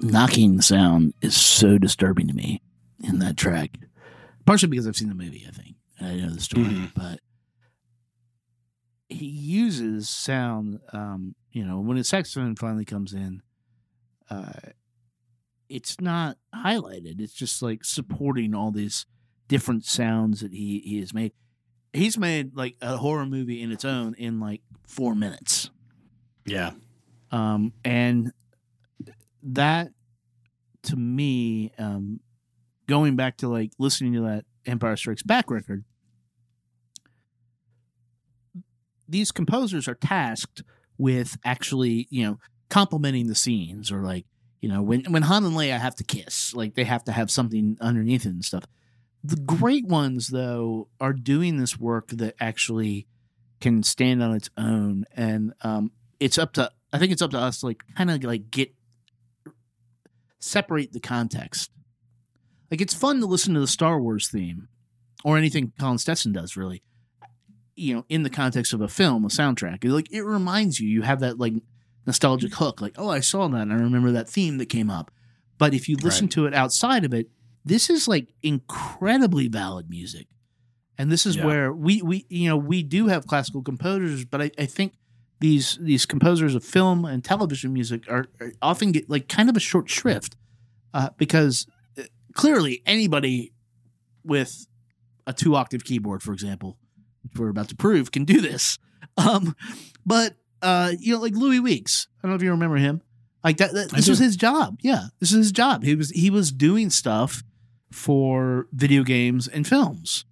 knocking sound is so disturbing to me in that track. Partially because I've seen the movie, I think. I know the story, Mhm. but he uses sound. Um, you know, when his saxophone finally comes in, uh, it's not highlighted. It's just like supporting all these different sounds that he he has made. He's made like a horror movie in its own in like four minutes. Yeah. Um, and that to me, um, going back to like listening to that Empire Strikes Back record, these composers are tasked with actually, you know, complementing the scenes or like, you know, when when Han and Leia have to kiss, like they have to have something underneath it and stuff. The great ones though are doing this work that actually can stand on its own and um it's up to I think it's up to us to like kind of like get separate the context. Like it's fun to listen to the Star Wars theme or anything Colin Stetson does really. You know, in the context of a film, a soundtrack. Like it reminds you, you have that like nostalgic hook, like, oh, I saw that and I remember that theme that came up. But if you listen Right. to it outside of it, this is like incredibly valid music. And this is Yeah. where we we you know, we do have classical composers, but I, I think these these composers of film and television music are, are often get like kind of a short shrift uh, because uh, clearly anybody with a two octave keyboard, for example, which we're about to prove, can do this. [LAUGHS] Um, but uh, you know, like Louis Weeks, I don't know if you remember him. Like that, that this was his job. Yeah, this is his job. He was he was doing stuff for video games and films,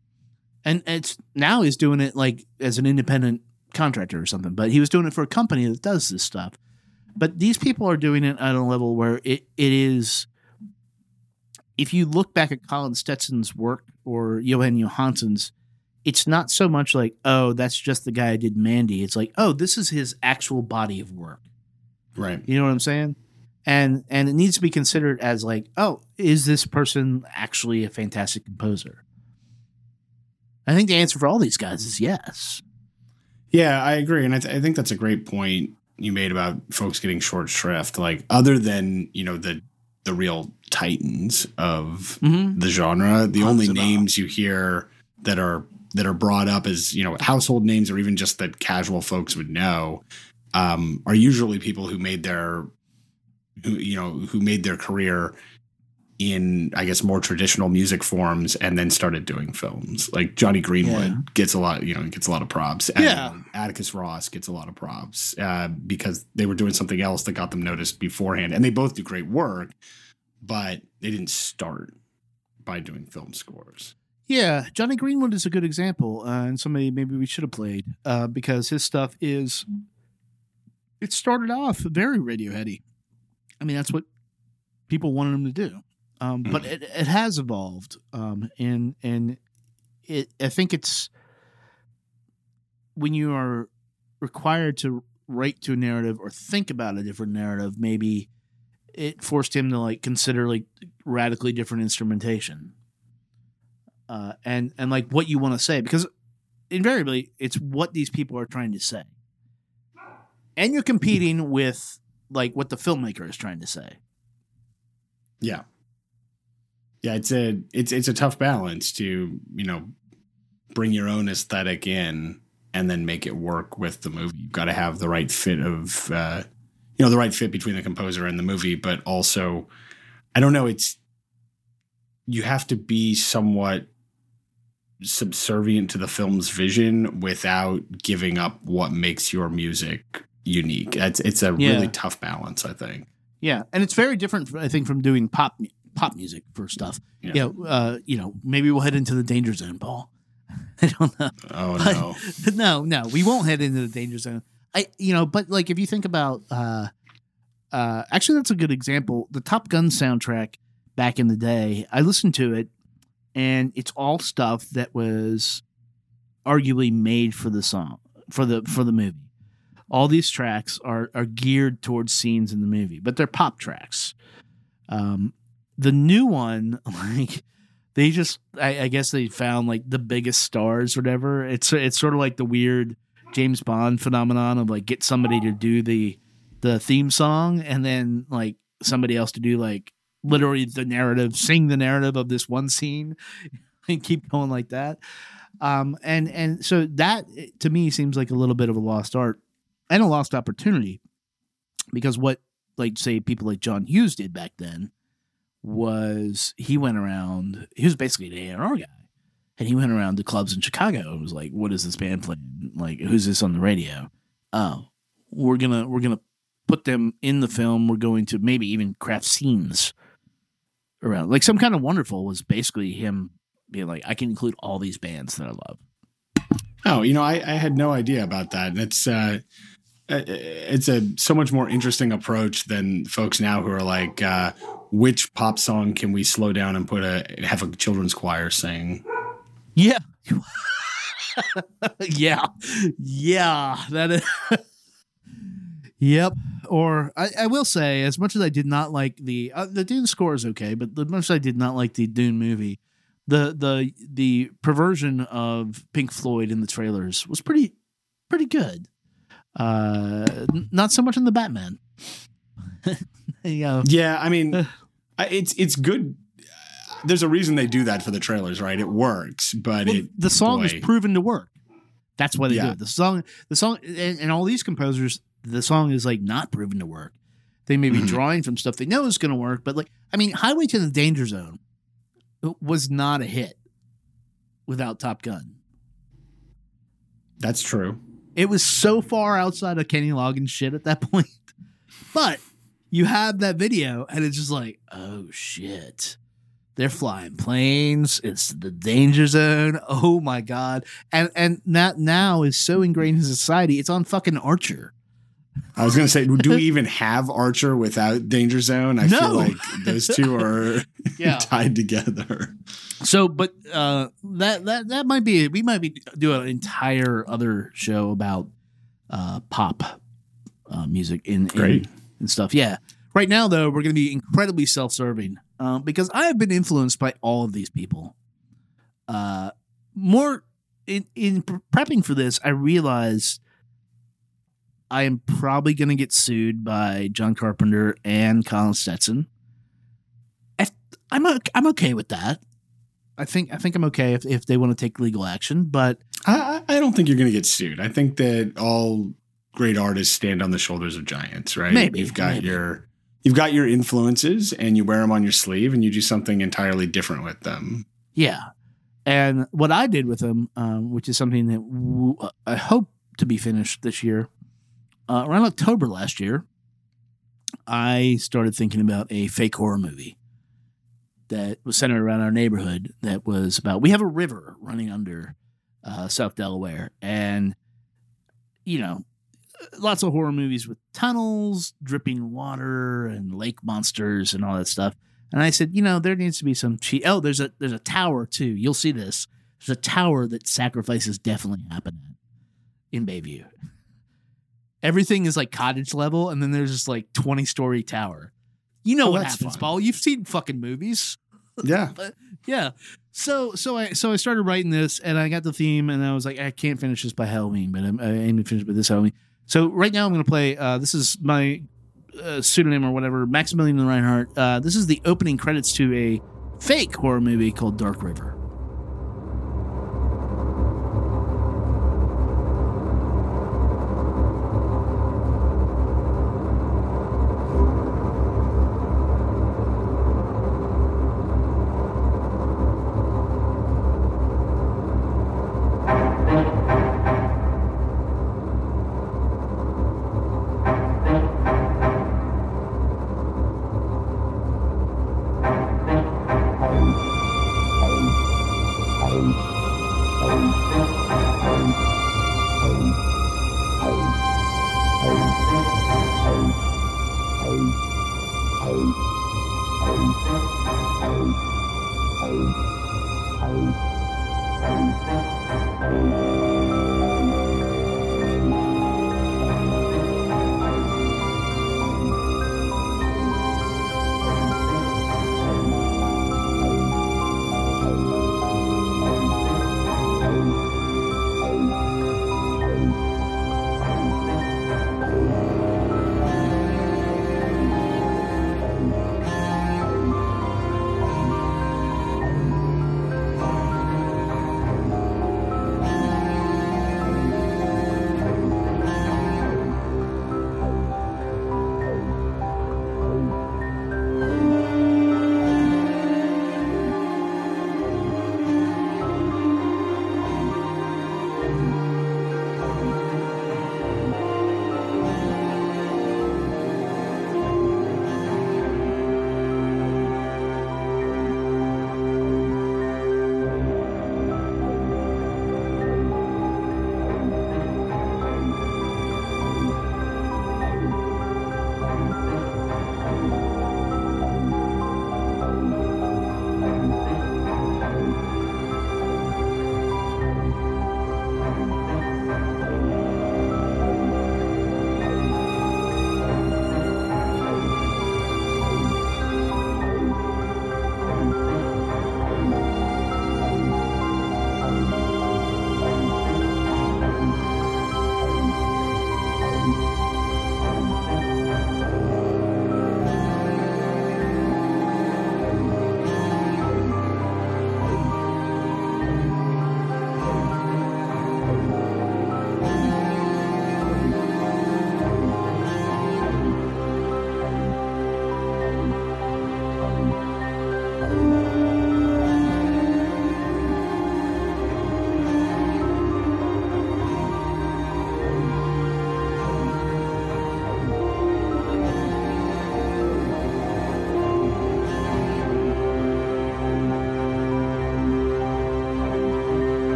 and it's now he's doing it like as an independent contractor or something. But he was doing it for a company that does this stuff. But these people are doing it at a level where it, it is. If you look back at Colin Stetson's work or Jóhann Jóhannsson's, it's not so much like, oh, that's just the guy who did Mandy. It's like, oh, this is his actual body of work. Right. You know what I'm saying? And and it needs to be considered as like, oh, is this person actually a fantastic composer? I think the answer for all these guys is yes. Yeah, I agree, and I, th- I think that's a great point you made about folks getting short shrift. Like, other than you know the the real titans of Mm-hmm. the genre, the only names you hear that are that are brought up as you know household names or even just that casual folks would know um, are usually people who made their who you know who made their career in I guess more traditional music forms and then started doing films. Like Jonny Greenwood Yeah. gets a lot, you know, gets a lot of props. Yeah. And Atticus Ross gets a lot of props uh, because they were doing something else that got them noticed beforehand. And they both do great work, but they didn't start by doing film scores. Yeah, Jonny Greenwood is a good example, uh, and somebody maybe we should have played uh, because his stuff is. It started off very Radioheady. I mean, that's what people wanted him to do, um, but it, it has evolved, um, and and it. I think it's when you are required to write to a narrative or think about a different narrative, maybe it forced him to like consider like radically different instrumentation uh, and and like what you want to say because invariably it's what these people are trying to say and you're competing with like what the filmmaker is trying to say Yeah. Yeah, it's a it's it's a tough balance to, you know, bring your own aesthetic in and then make it work with the movie. You've got to have the right fit of uh you know, the right fit between the composer and the movie, but also I don't know, it's you have to be somewhat subservient to the film's vision without giving up what makes your music unique. It's it's a Yeah. really tough balance, I think. yeah and it's very different i think from doing pop mu- pop music for stuff Yeah. yeah, uh, you know maybe we'll head into the danger zone paul [LAUGHS] i don't know Oh But- no. [LAUGHS] no, no, we won't head into the danger zone. I, you know, but like if you think about, uh, uh, actually, that's a good example. The Top Gun soundtrack back in the day, I listened to it, and it's all stuff that was arguably made for the song for the for the movie. All these tracks are are geared towards scenes in the movie, but they're pop tracks. Um, the new one, [LAUGHS] like they just I, I guess they found like the biggest stars whatever. It's it's sort of like the weird james bond phenomenon of like get somebody to do the the theme song and then like somebody else to do like literally the narrative sing the narrative of this one scene [LAUGHS] and keep going like that. Um and and so that to me seems like a little bit of a lost art and a lost opportunity because what like say people like john hughes did back then was he went around he was basically an A&R guy and he went around to clubs in Chicago and was like what is this band playing like who's this on the radio oh we're gonna we're gonna put them in the film. We're going to maybe even craft scenes around. Like some kind of wonderful was basically him being like, I can include all these bands that I love. Oh, you know, I, I had no idea about that. And it's uh, uh, it's a so much more interesting approach than folks now who are like, uh, which pop song can we slow down and put a have a children's choir sing? Yeah. [LAUGHS] yeah. Yeah. That is. [LAUGHS] yep. Or I, I will say, as much as I did not like the uh, the Dune score is okay, but as much as I did not like the Dune movie, the the the perversion of Pink Floyd in the trailers was pretty pretty good. Uh, n- not so much in the Batman. [LAUGHS] yeah. Yeah, I mean, it's it's good. There's a reason they do that for the trailers, right? It works, but Well, it the song is proven to work. That's why they do it. The song, the song, and, and all these composers, the song is like not proven to work. They may be Mhm. drawing from stuff they know is going to work, but like, I mean, Highway to the Danger Zone was not a hit without Top Gun. that's true. It was so far outside of Kenny Loggins shit at that [LAUGHS] point. But you have that video, and it's just like, oh shit. They're flying planes. It's the danger zone. Oh my god! And and that now is so ingrained in society. It's on fucking Archer. I was going to say, do we even have Archer without Danger Zone? I No. feel like those two are [LAUGHS] Yeah. tied together. So, but uh, that that that might be. We might be do an entire other show about uh, pop uh, music in, in Great. And stuff. Yeah. Right now, though, we're going to be incredibly self-serving um, because I have been influenced by all of these people. Uh, more in in prepping for this, I realized I am probably going to get sued by John Carpenter and Colin Stetson. I'm I'm okay with that. I think I think I'm okay if, if they want to take legal action, but I I don't think you're going to get sued. I think that all great artists stand on the shoulders of giants, right? Maybe, you've got maybe. your you've got your influences, and you wear them on your sleeve, and you do something entirely different with them. Yeah. And what I did with them, um, which is something that w- I hope to be finished this year, uh, around October last year, I started thinking about a fake horror movie that was centered around our neighborhood. That was about we have a river running under uh, South Delaware, and you know, lots of horror movies with tunnels, dripping water, and lake monsters, and all that stuff. And I said, you know, there needs to be some cheat. Oh, there's a there's a tower too. You'll see this. There's a tower that sacrifices definitely happen at in Bayview. [LAUGHS] Everything is like cottage level, and then there's this like 20 story tower. You know Oh, what happens, fun. Paul. You've seen fucking movies. Yeah, [LAUGHS] Yeah. So so I so I started writing this and I got the theme and I was like I can't finish this by Halloween, but I'm, I aim to finish by this Halloween. So right now I'm going to play. Uh, this is my uh, pseudonym or whatever, Maximilian Reinhardt. Uh, this is the opening credits to a fake horror movie called Dark River.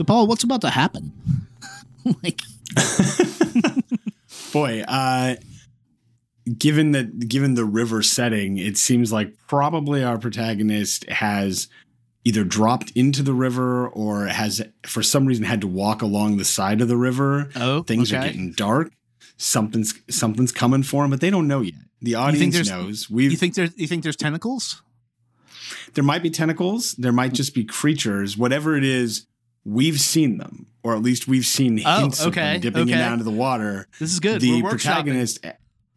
So, Paul, what's about to happen? [LAUGHS] like, [LAUGHS] Boy, uh, given that given the river setting, it seems like probably our protagonist has either dropped into the river or has for some reason had to walk along the side of the river. oh, Things okay. are getting dark. Something's something's coming for him, but they don't know yet. The audience knows. We've You think there's you think there's tentacles? there might be tentacles, there might just be creatures, whatever it is. We've seen them, or at least we've seen Oh, hints of them dipping in okay. and out of the water. This is good. the We're protagonist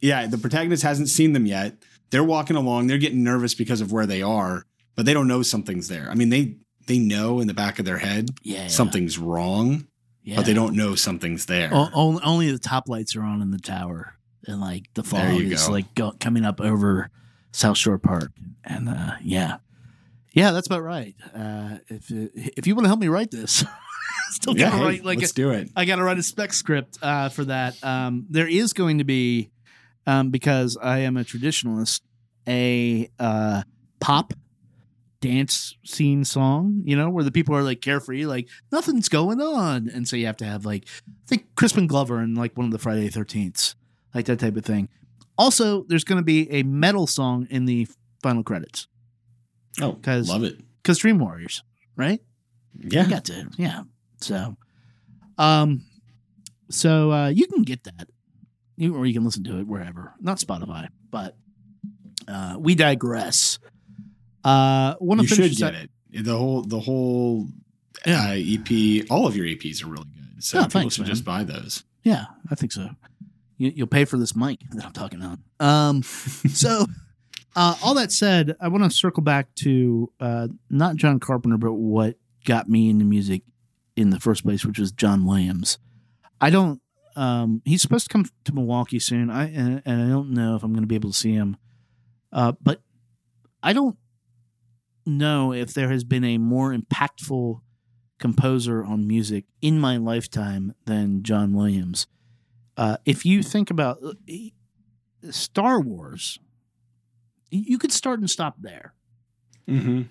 yeah the protagonist hasn't seen them yet they're walking along they're getting nervous because of where they are but they don't know something's there i mean they they know in the back of their head Yeah, something's wrong yeah. but they don't know something's there O- only, only the top lights are on in the tower, and like the fog is go. like go, coming up over South Shore Park, and uh, yeah, yeah, that's about right. Uh, if if you want to help me write this, [LAUGHS] still yeah gotta hey, write like let's a, do it I got to write a spec script uh, for that. Um, there is going to be, um, because I am a traditionalist, a uh, pop dance scene song, you know, where the people are like carefree, like nothing's going on. And so you have to have like, I think Crispin Glover and like one of the Friday 13th, like that type of thing. Also, there's going to be a metal song in the final credits oh 'Cause- love it because Dream Warriors, right? yeah You got to, yeah. So, um, so uh, you can get that, you, or you can listen to it wherever, not Spotify, but uh, we digress. Uh, want you to should get it the whole the whole Yeah. uh, ep all of your eps are really good so Oh, people thanks, should man. just buy those Yeah, I think so. You, you'll pay for this mic that I'm talking on. Um, [LAUGHS] so, uh, all that said, I want to circle back to uh, not John Carpenter, but what got me into music in the first place, which was John Williams. I don't. Um, he's supposed to come to Milwaukee soon. I and, and I don't know if I'm going to be able to see him. Uh, but I don't know if there has been a more impactful composer on music in my lifetime than John Williams. Uh, if you think about uh, Star Wars, you could start and stop there. mm-hmm.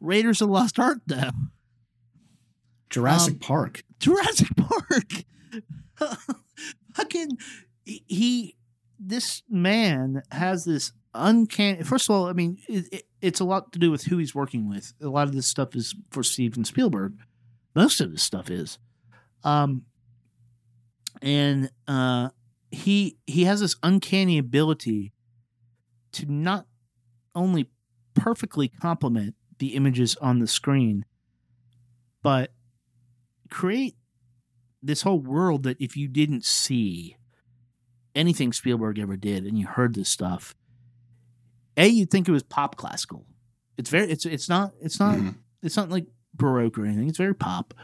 Raiders of the Lost Ark, though. jurassic Um, park Jurassic Park. [LAUGHS] Fucking he, this man has this uncanny. First of all, I mean, it, it, it's a lot to do with who he's working with. A lot of this stuff is for Steven Spielberg. Most of this stuff is, um, and uh, he he has this uncanny ability to not only perfectly complement the images on the screen, but create this whole world that if you didn't see anything Spielberg ever did and you heard this stuff, a you'd think it was pop classical. It's very it's it's not it's not Mhm. it's not like baroque or anything. It's very pop.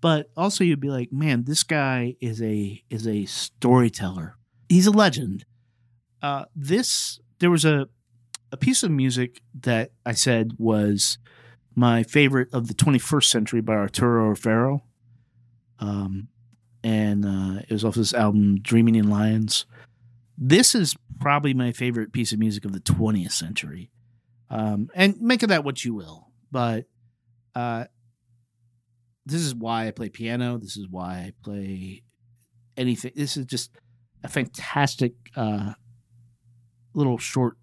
But also you'd be like, man, this guy is a is a storyteller. He's a legend. Uh, this there was a a piece of music that I said was my favorite of the 21st century by Arturo O'Farrill. Um, and uh, it was off this album, Dreaming in Lions. This is probably my favorite piece of music of the 20th century. Um, and make of that what you will. But uh, this is why I play piano. This is why I play anything. This is just a fantastic uh, little short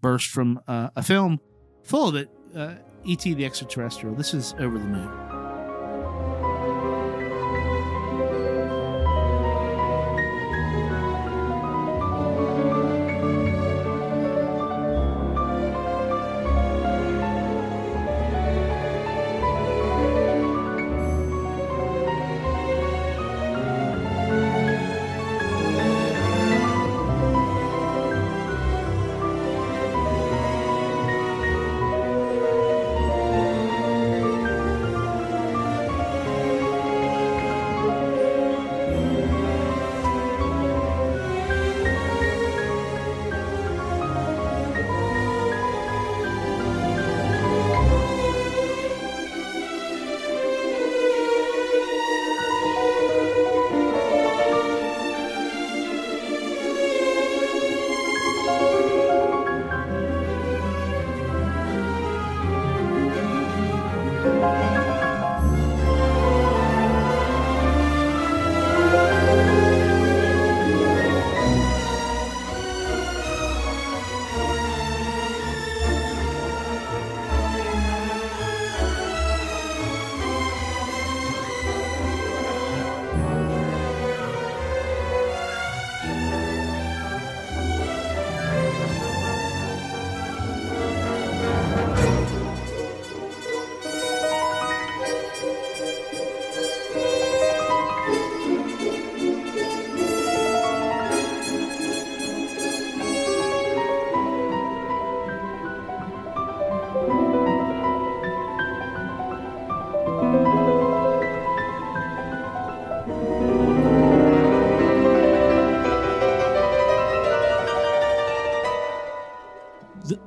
burst from uh, a film full of it. Uh, E.T. the Extraterrestrial. This is Over the Moon.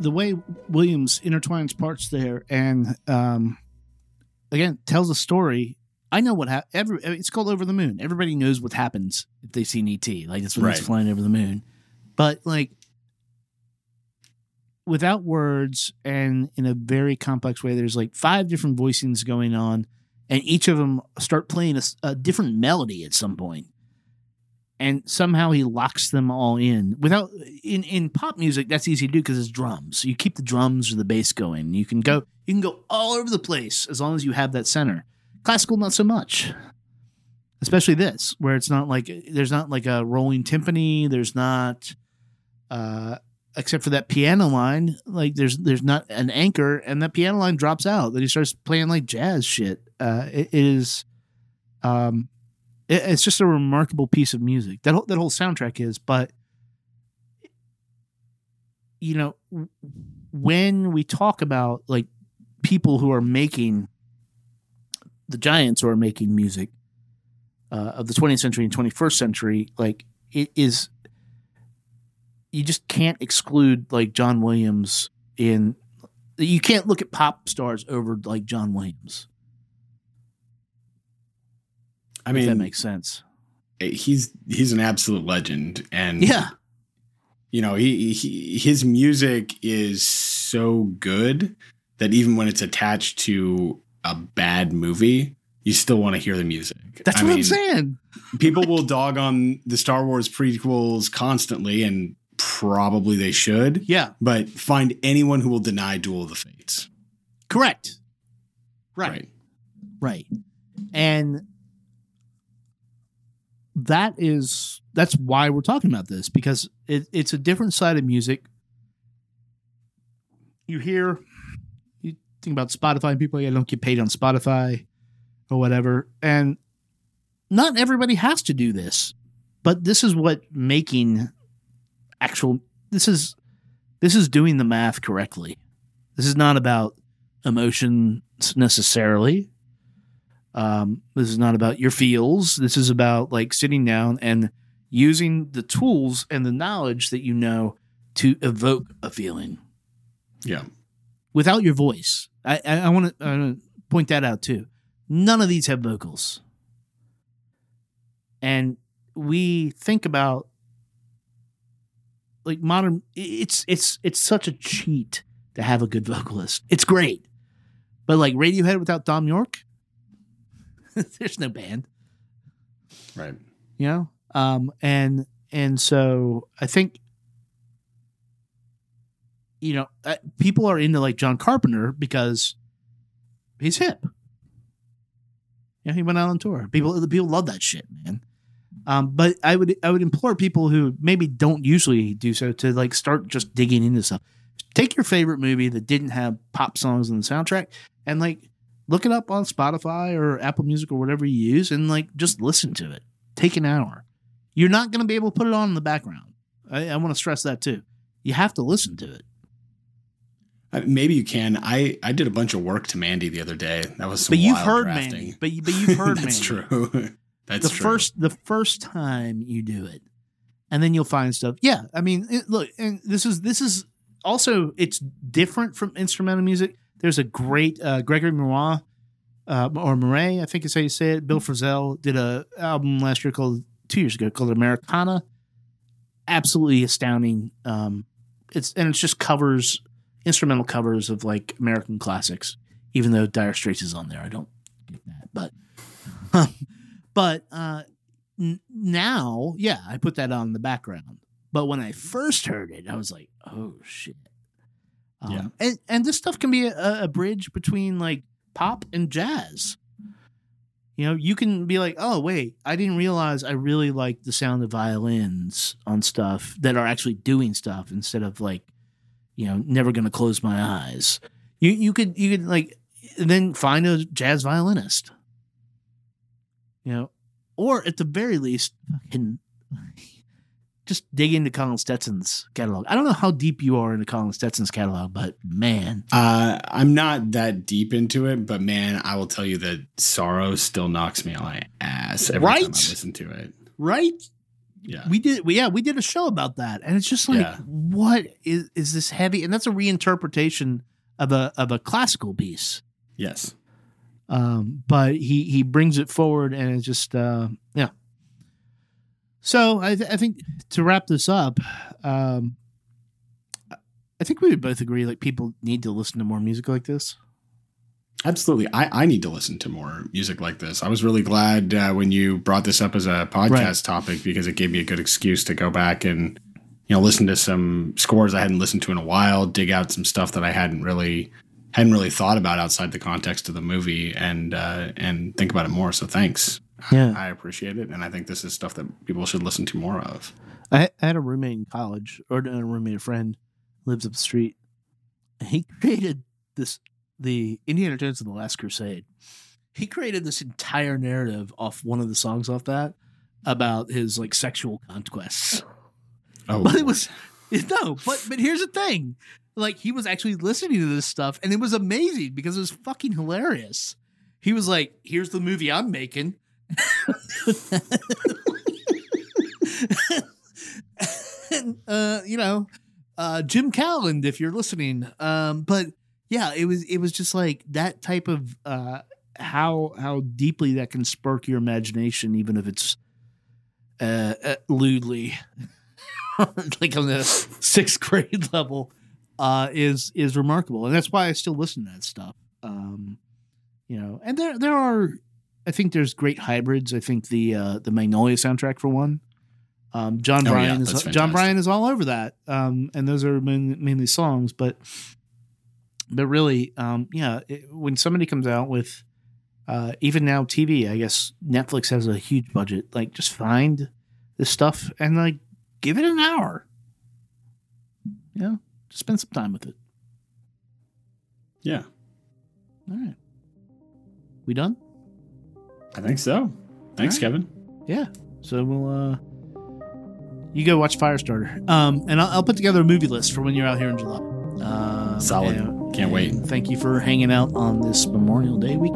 The way Williams intertwines parts there, and um, again tells a story. I know what happened. Every it's called Over the Moon. Everybody knows what happens if they've seen ET. Like it's when it's Right. flying over the moon. But like without words and in a very complex way, there's like five different voicings going on, and each of them start playing a different melody at some point and somehow he locks them all in. Without in in pop music that's easy to do because it's drums. You keep the drums or the bass going. You can go you can go all over the place as long as you have that center. Classical not so much. Especially this where it's not like there's not like a rolling timpani there's not uh except for that piano line like there's there's not an anchor and that piano line drops out. Then he starts playing like jazz shit. Uh it is um it- it's just a remarkable piece of music. That whole, that whole soundtrack is, but you know, when we talk about like people who are making the giants who are making music uh, of the 20th century and 21st century, like it is, you just can't exclude like John Williams in. You can't look at pop stars over like John Williams. I if that makes sense. Eh, he's he's an absolute legend, and Yeah. you know, he, he his music is so good that even when it's attached to a bad movie, you still want to hear the music. That's I what I'm saying. People will dog on the Star Wars prequels constantly, and probably they should. Yeah. But find anyone who will deny Duel of the Fates. Correct. Right. Right. Right. And that is that's why we're talking about this because it, it's a different side of music. You hear you think about Spotify and people I don't get paid on Spotify or whatever. And not everybody has to do this. But this is what making actual this is this is doing the math correctly. This is not about emotions necessarily. Um, this is not about your feels. This is about like sitting down and using the tools and the knowledge that you know to evoke a feeling Yeah. without your voice. I I, I want to point that out too. None of these have vocals, and we think about like modern. It's it's it's such a cheat to have a good vocalist. It's great, but like Radiohead without Thom Yorke, [LAUGHS] there's no band. Right. you know? Um and and so i think you know uh, people are into like john carpenter because he's hip. Yeah he went out on tour. People the people love that shit man. Um but i would i would implore people who maybe don't usually do so to like start just digging into stuff. Take your favorite movie that didn't have pop songs in the soundtrack and like look it up on spotify or apple music or whatever you use and like just listen to it take an hour. You're not going to be able to put it on in the background. I, I want to stress that too. You have to listen to it. Maybe you can. I I did a bunch of work to Mandy the other day. That was some but you've heard drafting. Mandy. But but you've heard [LAUGHS] That's Mandy. true. [LAUGHS] That's true. the true. first the first time you do it, and then you'll find stuff. Yeah, I mean, it, look, and this is this is also it's different from instrumental music. There's a great uh, Gregory Morat uh, or Murray, I think is how you say it. Bill Frisell did a album last year called two years ago called Americana. Absolutely astounding. Um, it's and it's just covers instrumental covers of like American classics. Even though Dire Straits is on there, I don't get that, but [LAUGHS] but uh, n- now, yeah, I put that on the background. But when I first heard it, I was like, oh shit. Um, Yeah. and and this stuff can be a, a bridge between like pop and jazz. You know, you can be like, oh, wait, I didn't realize I really like the sound of violins on stuff that are actually doing stuff instead of like, you know, never gonna close my eyes. You you could you could like then find a jazz violinist. You know, or at the very least, fucking [LAUGHS] just dig into Colin Stetson's catalog. I don't know how deep you are into Colin Stetson's catalog, but man, Uh, I'm not that deep into it, but man, I will tell you that Sorrow still knocks me on my ass every time I listen to it. right? Yeah. we did we, yeah we did a show about that and it's just like Yeah. what is is this heavy and that's a reinterpretation of a of a classical piece yes. um but he he brings it forward and it's just uh so i th- i think to wrap this up um i think we would both agree like people need to listen to more music like this Absolutely. I, I need to listen to more music like this. I was really glad uh, when you brought this up as a podcast Right. topic because it gave me a good excuse to go back and you know listen to some scores I hadn't listened to in a while, dig out some stuff that I hadn't really hadn't really thought about outside the context of the movie and uh, and think about it more. So thanks. Yeah. I appreciate it and I think this is stuff that people should listen to more of. I, I had a roommate in college, or a roommate, a friend lives up the street. And he [LAUGHS] created this, the Indiana Jones and the Last Crusade. He created this entire narrative off one of the songs off that about his like sexual conquests. Oh, But it was no, but but here's the thing. Like he was actually listening to this stuff and it was amazing because it was fucking hilarious. He was like, here's the movie I'm making. And [LAUGHS] uh, you know, uh Jim Calland, if you're listening. Um, but yeah, it was it was just like that type of uh how how deeply that can spark your imagination, even if it's uh, uh lewdly. [LAUGHS] Like on the sixth grade level uh is is remarkable. And that's why i still listen to that stuff. Um you know and there there are i think there's great hybrids. I think the uh the magnolia soundtrack for one. Um john Oh, yeah, Brion is that's Jon Brion is all over that. Um and those are main, mainly songs but but really um yeah it, when somebody comes out with uh even now tv i guess netflix has a huge budget. Like just find this stuff and like give it an hour. You know just spend some time with it. Yeah, all right. We done I think so. Thanks, All Kevin. yeah so we'll uh you go watch firestarter um and i'll, I'll put together a movie list for when you're out here in july um, Solid. and- Can't wait. thank you for hanging out on this memorial day week